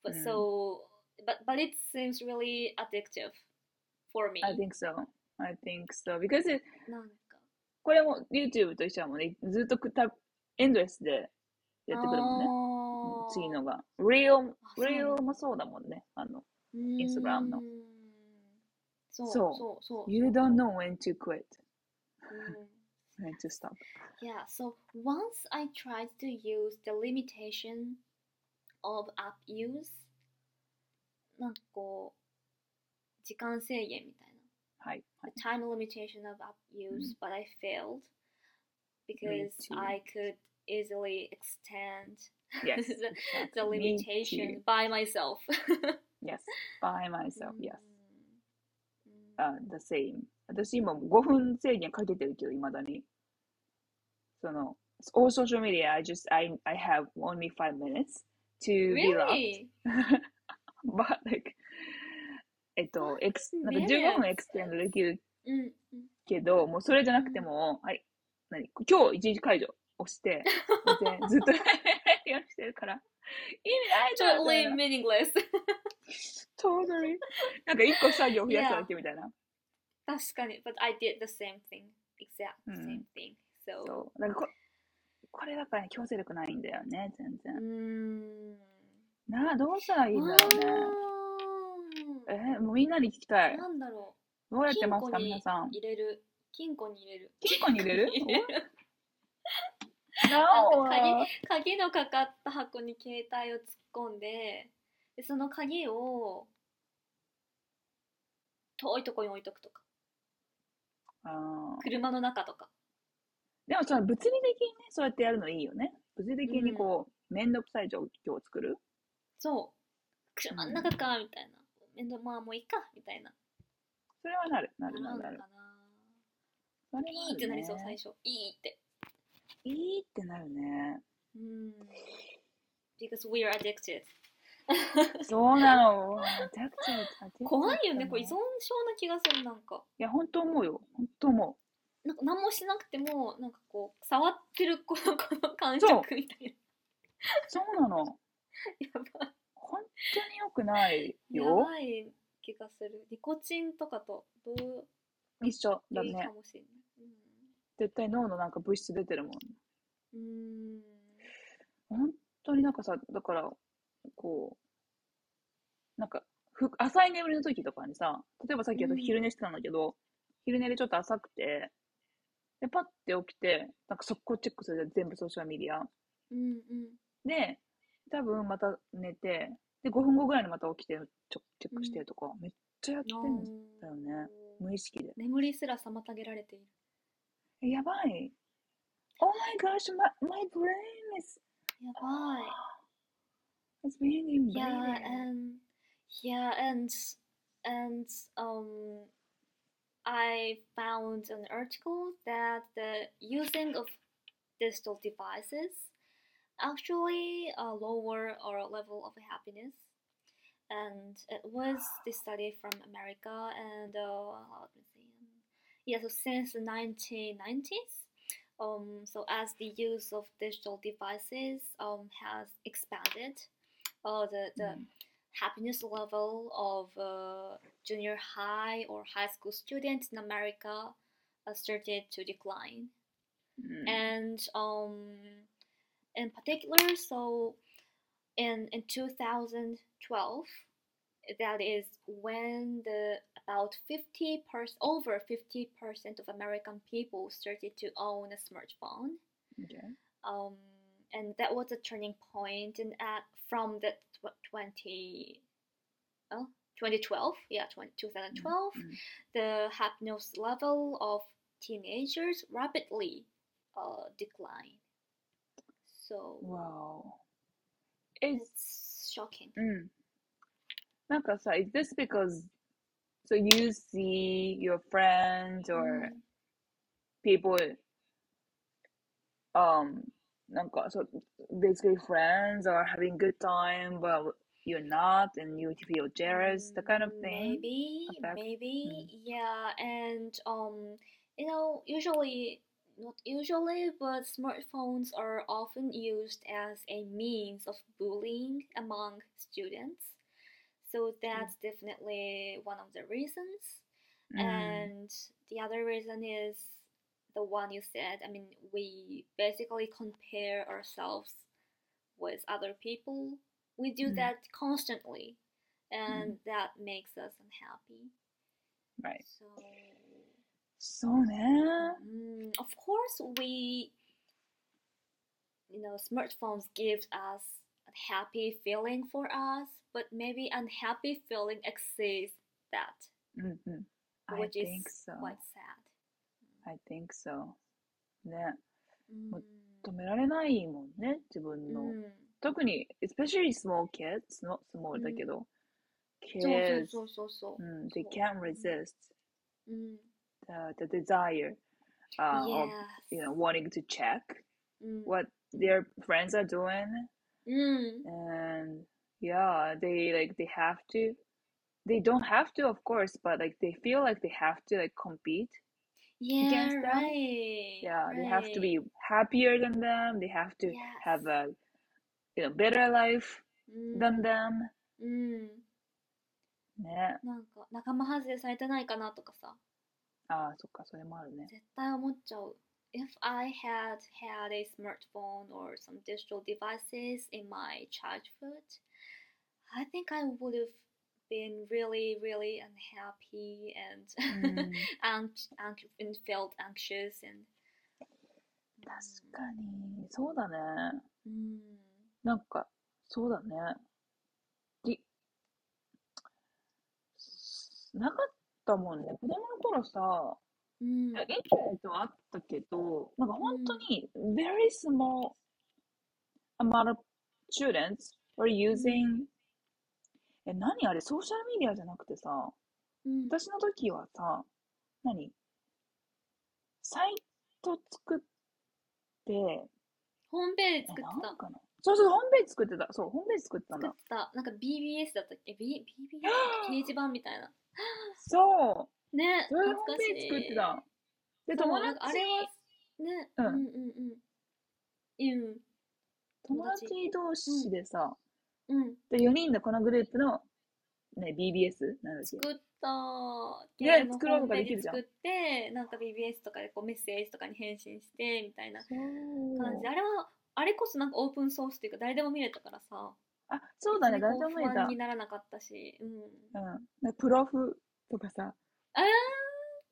but うん so, but, but it seems really addictive for me. I think so. I think so. Because it, なんか、これも YouTube と一緒だもんね。ずっとくたエンドレスでやってくるもんね。うん次のが。Real, あそう Real もそうだもんね。あの、インスタグラムのそうそうそうそう You don't know when to quit, うん when to stop. Yeah, so once I tried to use the limitation of app use なんかこう時間制限みたいなはい。はい the time limitation of app use, but I failed because too. I could easily extend Yes. the, exactly. the Me limitation too. by myself. Yes. By myself, yes. うんあ、the same. 私今5分制限かけてるけど、いまだに。 その、all social media, I just, I, I have only five minutes to be locked. Really? But like, えっと、エクス、なんか minutes? 15分エクステンドできるけど、もうそれじゃなくても、はい、何今日一時解除押して、でずっとやしてるから、意味ないじゃん Totally meaningless. totally. なんか一個作業増やしただけみたいな。確かに。But I did the same thing. Exact うん same thing. So, そう。なんかここれだからね、強制力ないんだよね、全う然。ん。なあ、どうしたらいいんだろうね。えーもうみんなに聞きたい。なんだろう。どうやってますか、皆さん。入れる。金庫に入れる。金庫に入れる？なんか鍵のかかった箱に携帯を突っ込んででその鍵を遠いとこに置いとくとかあー車の中とかでもその物理的にね、そうやってやるのいいよね。物理的にこう、めん。どくさい状況を作る。そう。車の中かみたいな。面倒まあもういいかみたいな。それはなる、なるなるなる。なるか。それはあるないいってなりそうね最初。いいって。いいってなるね。うん。Because we are addicted. そうなの。怖いよね。だこれ依存症な気がするなんか。いや、本当思うよ。本当思なんか何もしなくてもなんかこう触ってるこのこの感触みたいなう。そうなの。やばい本当に良くないやよ。ばい気がする。ニコチンとかとどう一緒だねか。もしれない。絶対脳のなんか物質出てるもん。うん。うん本当になんかさ、だから、こう、なんか、ふ浅い眠りの時とかにさ、例えばさっき昼寝してたんだけど、昼寝でちょっと浅くて、で、パッて起きて、なんか速攻チェックするじゃん全部ソーシャルメディア。うんうん。で、多分また寝て、で、5分後ぐらいにまた起きて、ちょチェックしてとか、めっちゃやってんだよね。無意識で。眠りすら妨げられている。えやばい。Oh my gosh, my, my brain is, やばい。is being invaded. Yeah, and yeah, and and um, I found an article that the using of digital devices actually uh, lower our level of happiness. And it was this study from America, and uh, let me see. Yeah, so since the 1990s, um, so as the use of digital devices um, has expanded, uh, the, the Mm. happiness level of uh, junior high or high school students in America uh, started to decline. うん And um, in particular, so in, in 2012, that is when the about 50 percent over 50 percent of American people started to own a smartphone Okay. um, and that was a turning point in at from the tw- 20 oh, 2012 yeah 20, 2012 Mm. the happiness level of teenagers rapidly uh, declined so Wow. It's, it's shocking うん。なんかさ、is this because, so you see your friends or Mm. people, um, なんか、so basically friends are having good time, but you're not and you feel jealous, the kind of Mm, thing? Maybe, affect- maybe, yeah, and um, you know, usually, not usually, but smartphones are often used as a means of bullying among students. So that's definitely one of the reasons. うん。And the other reason is the one you said. I mean, we basically compare ourselves with other people We do Mm. that constantly, and that makes us unhappy. Right. So, そうね。 mm, of course, we, you know, smartphones give us a happy feeling for us, but maybe unhappy feeling exceeds that, うんうん。I which is think so. quite sad. I think so. ね。 Mm. 止められないもんね、自分の。うん。 特に、especially small kids, not small だけど、そう kids, そうそうそううん、そ they う can't resist う。うん。 the, the desire uh, of, Yes. you know, wanting to check うん。 what their friends are doing うん。 and yeah they like they have to they don't have to of course but like they feel like they have to like compete Yeah, against them. right. yeah they have to right. be happier than them they have to Yes. have a you know better life うん than them うん。ねなんか仲間外れされてないかなとかさ、ああそっかそれもあるね絶対思っちゃう。If I had had a smartphone or some digital devices in my childhood, I think I would have been really, really unhappy and うん anx- anx- and felt anxious and 確かにそうだねうん なんかそうだね。でなかったもんね。子供の頃さうん。いやインターネットはあったけど、なんか本当に very small amount of students were using、え、何あれ？ソーシャルメディアじゃなくてさ、うん。私の時はさ、何？サイト作って、ホームページえ、作ってた。なんかな？そうそう、ホームページ作ってた。そう、ホームページ作ってたんだ作っ。てた。なんか BBS だったっけ ?B、BBS? 掲示板みたいな。そう、ね、それで懐かしい。ホームページ作ってた。で、そう友なんかあ達れは、ね、うんうんうんうん。うん。友達同士でさ、うん。で、4人のこのグループの、ね、BBS? なんだっけ？作った。ねゲーム作ろうとかできるじゃんジ作って、なんか BBS とかでこうメッセージとかに返信して、みたいな感じで。あれは、あれこそなんかオープンソースっていうか誰でも見れたからさ。あ、そうだね、誰でも見れた。不安にならなかったし。うん。うん。プロフとかさ、あ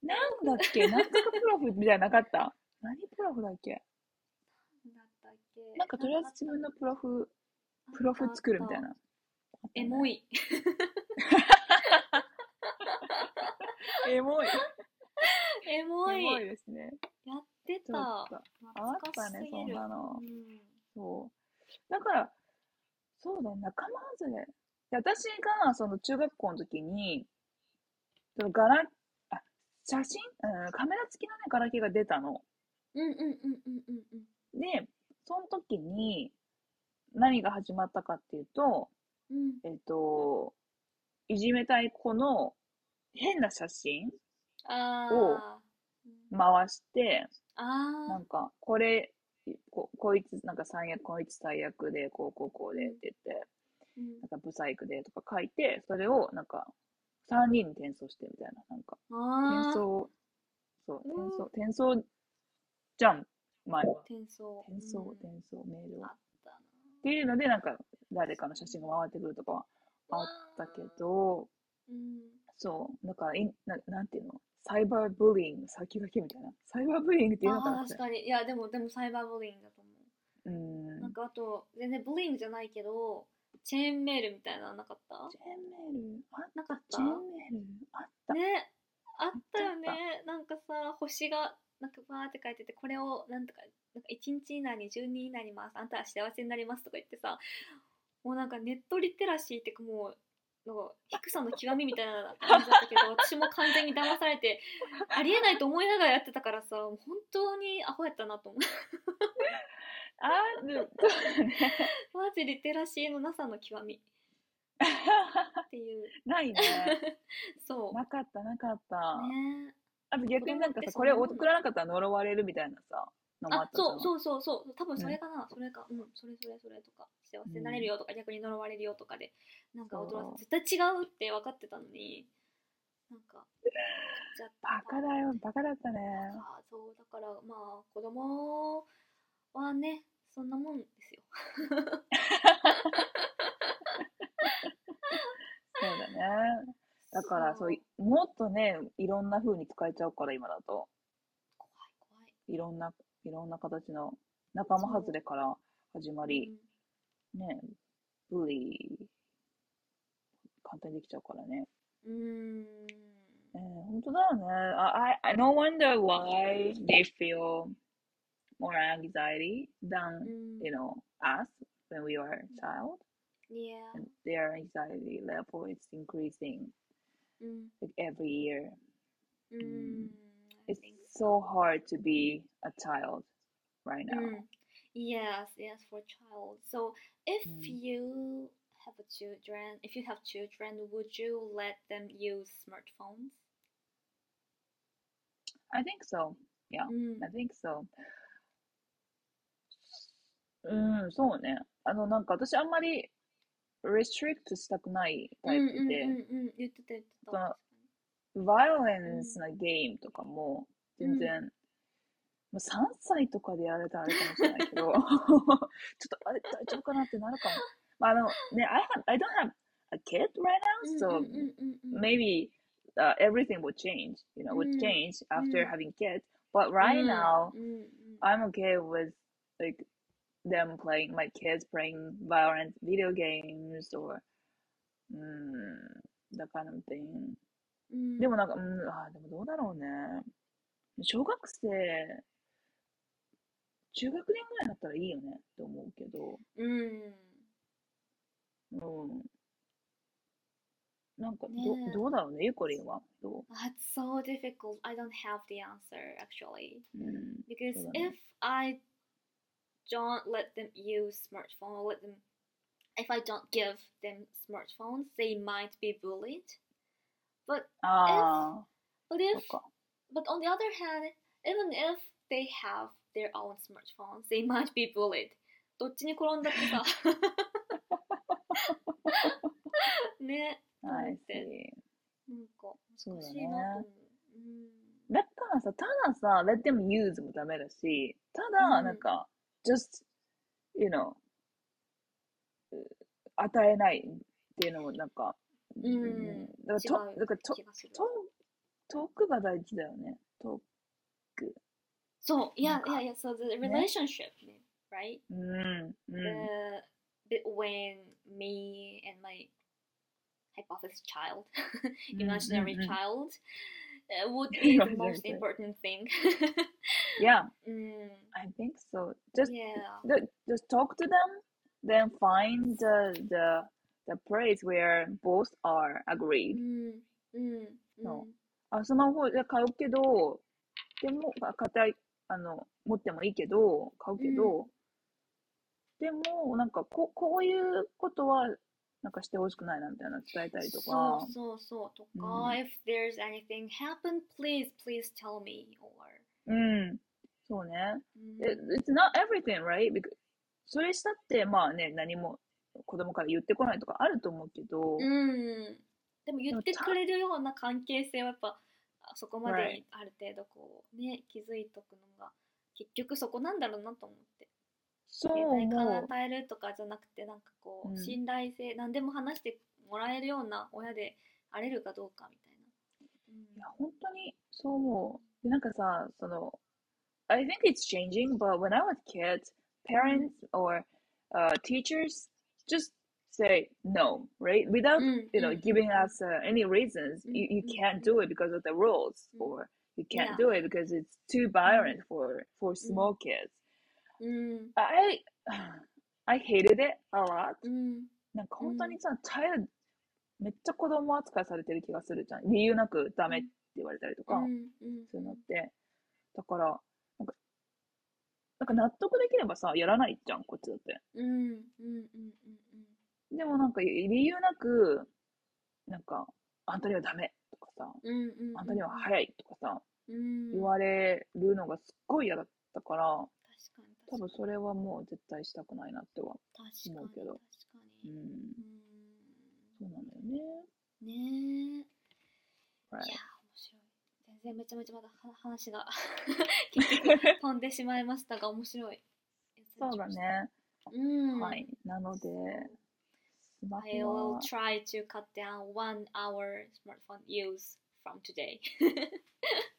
なんだっけ、なんとかプロフみたいなのなかった？何プロフだっけ？ーだったっけ？なんかとりあえず自分のプロフ、プロフ作るみたいな。エモい。い。エモい。エモい。エモいですね。やってちょた。あ懐ったねそ。んなのう。んそう。だから、そうだよ、仲間外れ。で私が、その中学校の時に、そのガラ、あ、写真、うん、カメラ付きのね、ガラケーが出たの。うんうんうんうんうんうんで、その時に、何が始まったかっていうと、うんえっと、いじめたい子の変な写真あー回して、あなんか、これ、ここいつ、なんか最悪、こいつ最悪で、こうこうこうでって言って、ーうん。なんかブサイクでとか書いて、それをなんか、3人に転送してみたいな、なんか、転送、そう、うん。転送、転送じゃん、前は。転送。転送、うん。転送、メールを。っていうので、なんか、誰かの写真が回ってくるとかはあったけど、うん。そう、だから、いななんていうの？サイバーブリーング先駆けみたいな。サイバーブリーングっていうのかあーな確かに。いやでもでもサイバーブリングだと思う。ーう、ん。なんかあと全然ブリングじゃないけどチェーンメールみたいなのなかった？チェーンメール、あなかった？チェーンメール、あった。ね。あった。よねなんかさ星がなんかバーって書いててこれをなんとかなんか1日以内に12以内に回す。あんたは幸せになりますとか言ってさもうなんかネットリテラシーってかもうなんか低さの極みみたいな感じだったけど 私も完全に騙されてありえないと思いながらやってたからさ本当にアホやったなと思う。ある、そうだね。マジリテラシーのなさの極み。っていう。ないね。そう。なかった、なかった。ね。あと逆になんかさ、これ送らなかったら呪われるみたいなさ、のもああったそうそうそうそう。多分それかな、それかうんそれそれそれとか幸せになれるよとか、逆に呪われるよとかでなんか驚そう。いて絶対違うって分かってたのになんかじゃあバカだよ、バカだったね。あそうだからまあ子供はねそんなもんですよ。そうだね。だから、そう。い、もっとね、いろんな風に使えちゃうから、今だと。怖い怖い。いろんな、いろんな形の仲間外れから始まり、ねブリー簡単にできちゃうからね。うん。えー、本当だよね。I, I, no wonder why they feel more anxiety than, mm. you know, us when we were a mm. child. Yeah. And their anxiety level is increasing mm. every year. Mm. It's so hard to be a child right now. Mm. Yes, yes, for child. So if Mm. you have a children, if you have children, would you let them use smartphones? I think so. Mm. I think so. うん、そうね。あの、なんか私あんまり restrict したくないタイプで、うんうんうんうん言ってた言ってた。その確か violence なゲームとかも全然、 まあ、3歳とかでやられたらあれかもしれないけど、ちょっとあれ大丈夫かなってなるかも。まあ、あのね、I, have, I don't have a kid right に now, うん so うんうんうんうん maybe uh, everything would change, you know, would Mm. change after Mm. having kids. But right うん now, うんうん I'm okay with like them playing, my kids playing violent video games or mm, that kind of thing. うんでもなんか、うん、あーでもどうだろうね。小学生、 中学年ぐらいだったらいいよねって思うけど、うんうん。なんかど、ねえどうだろうね、ゆこりんは。ど That's so difficult. I don't have the answer actually. う、うん、Because ね if I don't let them use smartphone or let them if I don't give them smartphones, they might be bullied. But ああ、but そ if but on the other hand, even if they have their own smartphones, they might be bullied. どっちに転んだってさ。ね、はい、なんか難しいなと思う。うんだからさ、たださ、let them use もダメだし、ただ、うんなんか、just, you know, う与えないっていうのもなんか、うんだからと、だからと。トトークが大事だよね。ト そう、いやなんかいやいや、so the relationship, right? ーク。うん。うん。 The, between me and my hypothesis child, うん imaginary うんうん child, uh, would be the most Imaginary. important thing. Yeah, mm, I think so. Just, yeah. the- just talk to them, then find the, the, the place where both are agreed. うんうんそうあ、スマホで買うけど、でも、あ買い あの、持ってもいいけど、買うけど、でも、なんかこ、こういうことは、なんかしてほしくないな、みたいな伝えたりとそかう、そうそうとか、うん。if there's anything happen, please, please tell me, or うん、そうね。うん。It- It's not everything, right? Because それしたって、まあね、何も子供から言ってこないとかあると思うけど、うん、でも言ってくれるような関係性はやっぱあそこまである程度こうね気づいとくのが結局そこなんだろうなと思って。そう携帯から思う。与えるとかじゃなくてなんかこう、うん。信頼性何でも話してもらえるような親であれるかどうかみたいいや、本当にそう思う。で、なんかさ、その、I think it's changing, but when I was kids, parents or uh, teachers just say no, right? Without, な、うん you know, うん giving us uh, any reasons. You, you Mm, can't mm, do it because of the rules, Mm. or you can't Yeah. do it because it's too violent for for small kids. うん、I I hated it a lot. うん、なんか本当にさ、child めっちゃ子供扱いされてる気がするじゃん。理由なくダメって言われたりとか。うん、うん、そういうのって。だから、なんか、なんか納得できればさ、やらないじゃん、こっちだって。うん、うん、うん、うん、でもなんか、理由なく、なんか、あんたにはダメとかさ、うん、うん、うん、あんたには早いとかさ、うん、言われるのがすっごい嫌だったから、確かに多分それはもう絶対したくないなっては。思うけど。確かに、うん、うん。そうなんだよね。ねえ。Right. いや面白い。全然めちゃめちゃまだは話が 結局飛んでしまいましたが面白い。そうだね。うん。はい。なので、スマ I ホ will は、try to cut down one hour smartphone use from today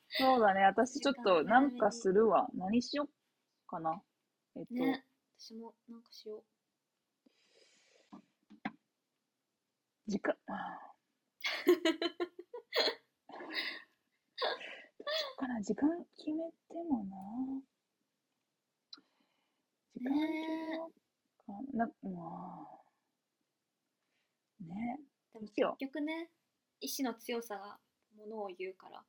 そうだね。私ちょっと時間なんかするわ。何しよっかな。えっと、ね私もなんかしよ時間、どうしようかな。時間決めてもな。時間中かな、まあ、ね。でも結局ね意志の強さがものを言うから。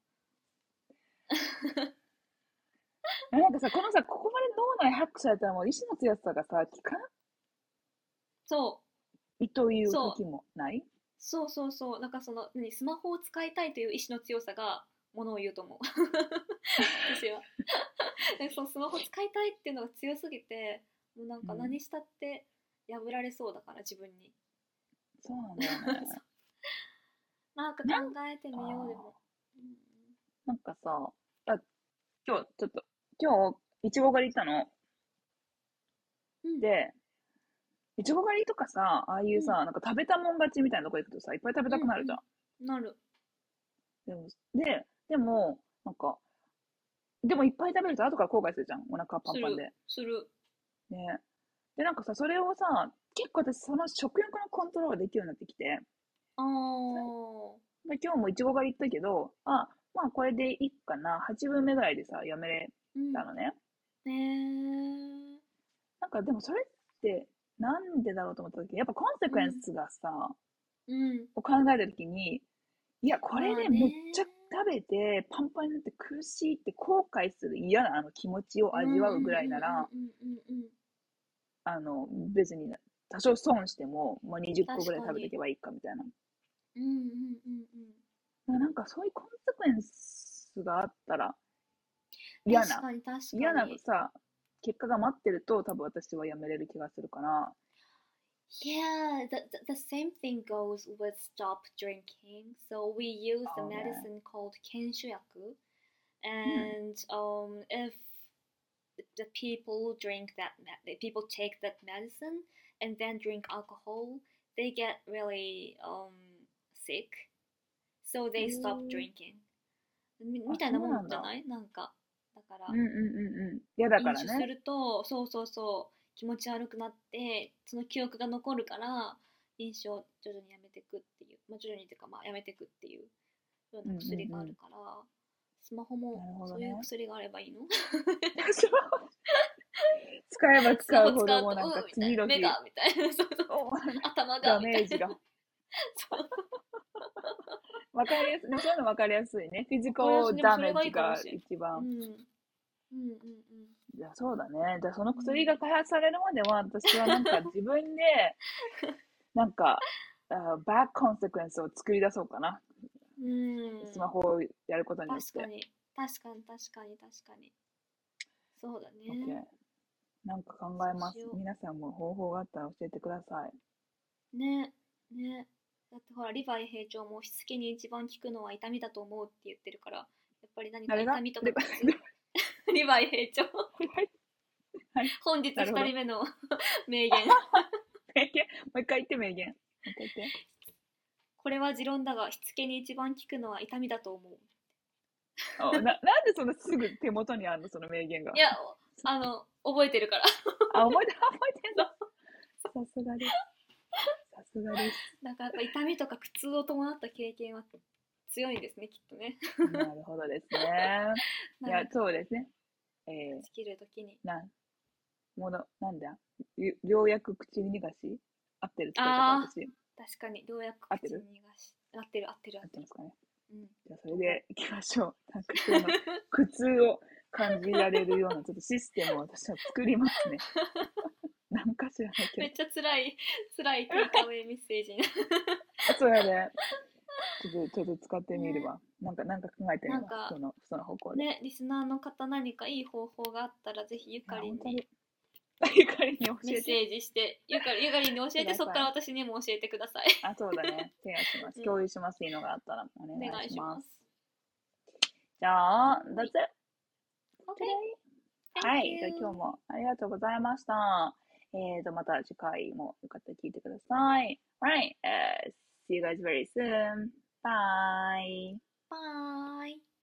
なんかさ、このさ、ここまで脳内ハックされたらもう意志の強さがさ、効かそう。という時もない？そう。そうそうなんかその何？スマホを使いたいという意志の強さがものを言うと思う。私は。そのスマホ使いたいっていうのが強すぎてもうなんかうん。何したって破られそうだから自分にそうなんだよね。なんか考えてみようでも、うんなんかさ、あ、今日ちょっと、今日、いちご狩り行ったの。うん、で、いちご狩りとかさ、ああいうさ、なんか食べたもん勝ちみたいなとこ行くとさ、いっぱい食べたくなるじゃん。なるでも、で、でも、なんか、でもいっぱい食べると後から後悔するじゃん。お腹パンパンで。するね。で、なんかさ、それをさ、結構私、その食欲のコントロールができるようになってきて、あー。で今日もいちご狩り行ったけど、あ、まあこれでいいかな。8分目ぐらいでさ、やめれうんたのね。ねー。なんかでもそれって、なんでだろうと思った時、やっぱコンセクエンスがさ、うん。を考えた時に、いや、これでめっちゃ食べて、パンパンになって苦しいって後悔する嫌なあの気持ちを味わうぐらいなら、うんうんうんうんうん。あの、別に多少損しても、まあ、20個ぐらい食べていけばいいかみたいな。うんうんうんなんかそういうコンセクエンスがあったら、うん嫌な、嫌なさ、結果が待ってると多分私はやめれる気がするから、Yeah, the, the, the same thing goes with stop drinking. So we use the Oh, medicine called kenshuyaku. And um, if the people drink that, people take that medicine and then drink alcohol, they get really um, sick. So they stop drinking. みみたいなもんじゃない？なんか。だから、うんうんうんうん。嫌だからね。飲酒するとそうそうそう気持ち悪くなってその記憶が残るから飲酒を徐々にやめていくっていう、まあ、徐々にっていうかまあやめていくっていうような薬があるから、スマホなるもほどねそういう薬があればいいの？使えば使うほどもうなんか次の日、な目がみたいなそうそう お頭がダメージが。わかりやすい。そういうのわかりやすいね。フィジカルダメージが一番。うんうんうんうんじゃあそうだね。じゃあその薬が開発されるまでは、私はなんか自分で、なんか、あバックコンセクエンスを作り出そうかな。うんスマホをやることによって。確かに確かに確かに確かにそうだねなんか考えます。皆さんも方法があったら教えてください。ねね。だってほらリヴァイ兵長もしつけに一番効くのは痛みだと思うって言ってるからやっぱり何か誰が？痛みとかリヴァイ？リヴァイ兵長。はい。本日なるほど。2人目の 名言。名言？もう一回言って名言。もう一回言って。これは持論だがしつけに一番効くのは痛みだと思う。あななんでそのすぐ手元にあるのその名言が？い。やあの覚えてるからあ、覚えて、覚えてんの。さすがです。さすがです。だからやっぱ痛みとか苦痛を伴った経験は強いんですねきっとねなるほどですね。いや、そうですね。えー、尽きる時になん、もの、なんだ？よようやく口に逃がし？合ってる？あ。確かにようやく合ってる口に逃がし合ってる？合ってる合っる合っててますかね。うんじゃあ、それでいきましょう。なんか苦痛を感じられるようなちょっとシステムを私は作りますね。なんか知らないけどめっ。ちゃ辛い辛いテイクアウェイメッセージにあそうやね。ちょっと、ちょっと使ってみれば。なんか、なんか考えてみます。その、その方向で。ねリスナーの方何かいい方法があったらぜひゆかりんにに。ゆかりに教えて。メッセージしてゆかりゆかりんに教えて そこから私にも教えてくださいあ、そうだね。シェアします。うん共有します。いいのがあったらおお願いしま。願いしますすじゃあ、that's it. OK はい。じゃ今日もありがとうございました。えーと、また次回もよかったら聞いてください。Alright. Uh, see you guys very soon. Bye. Bye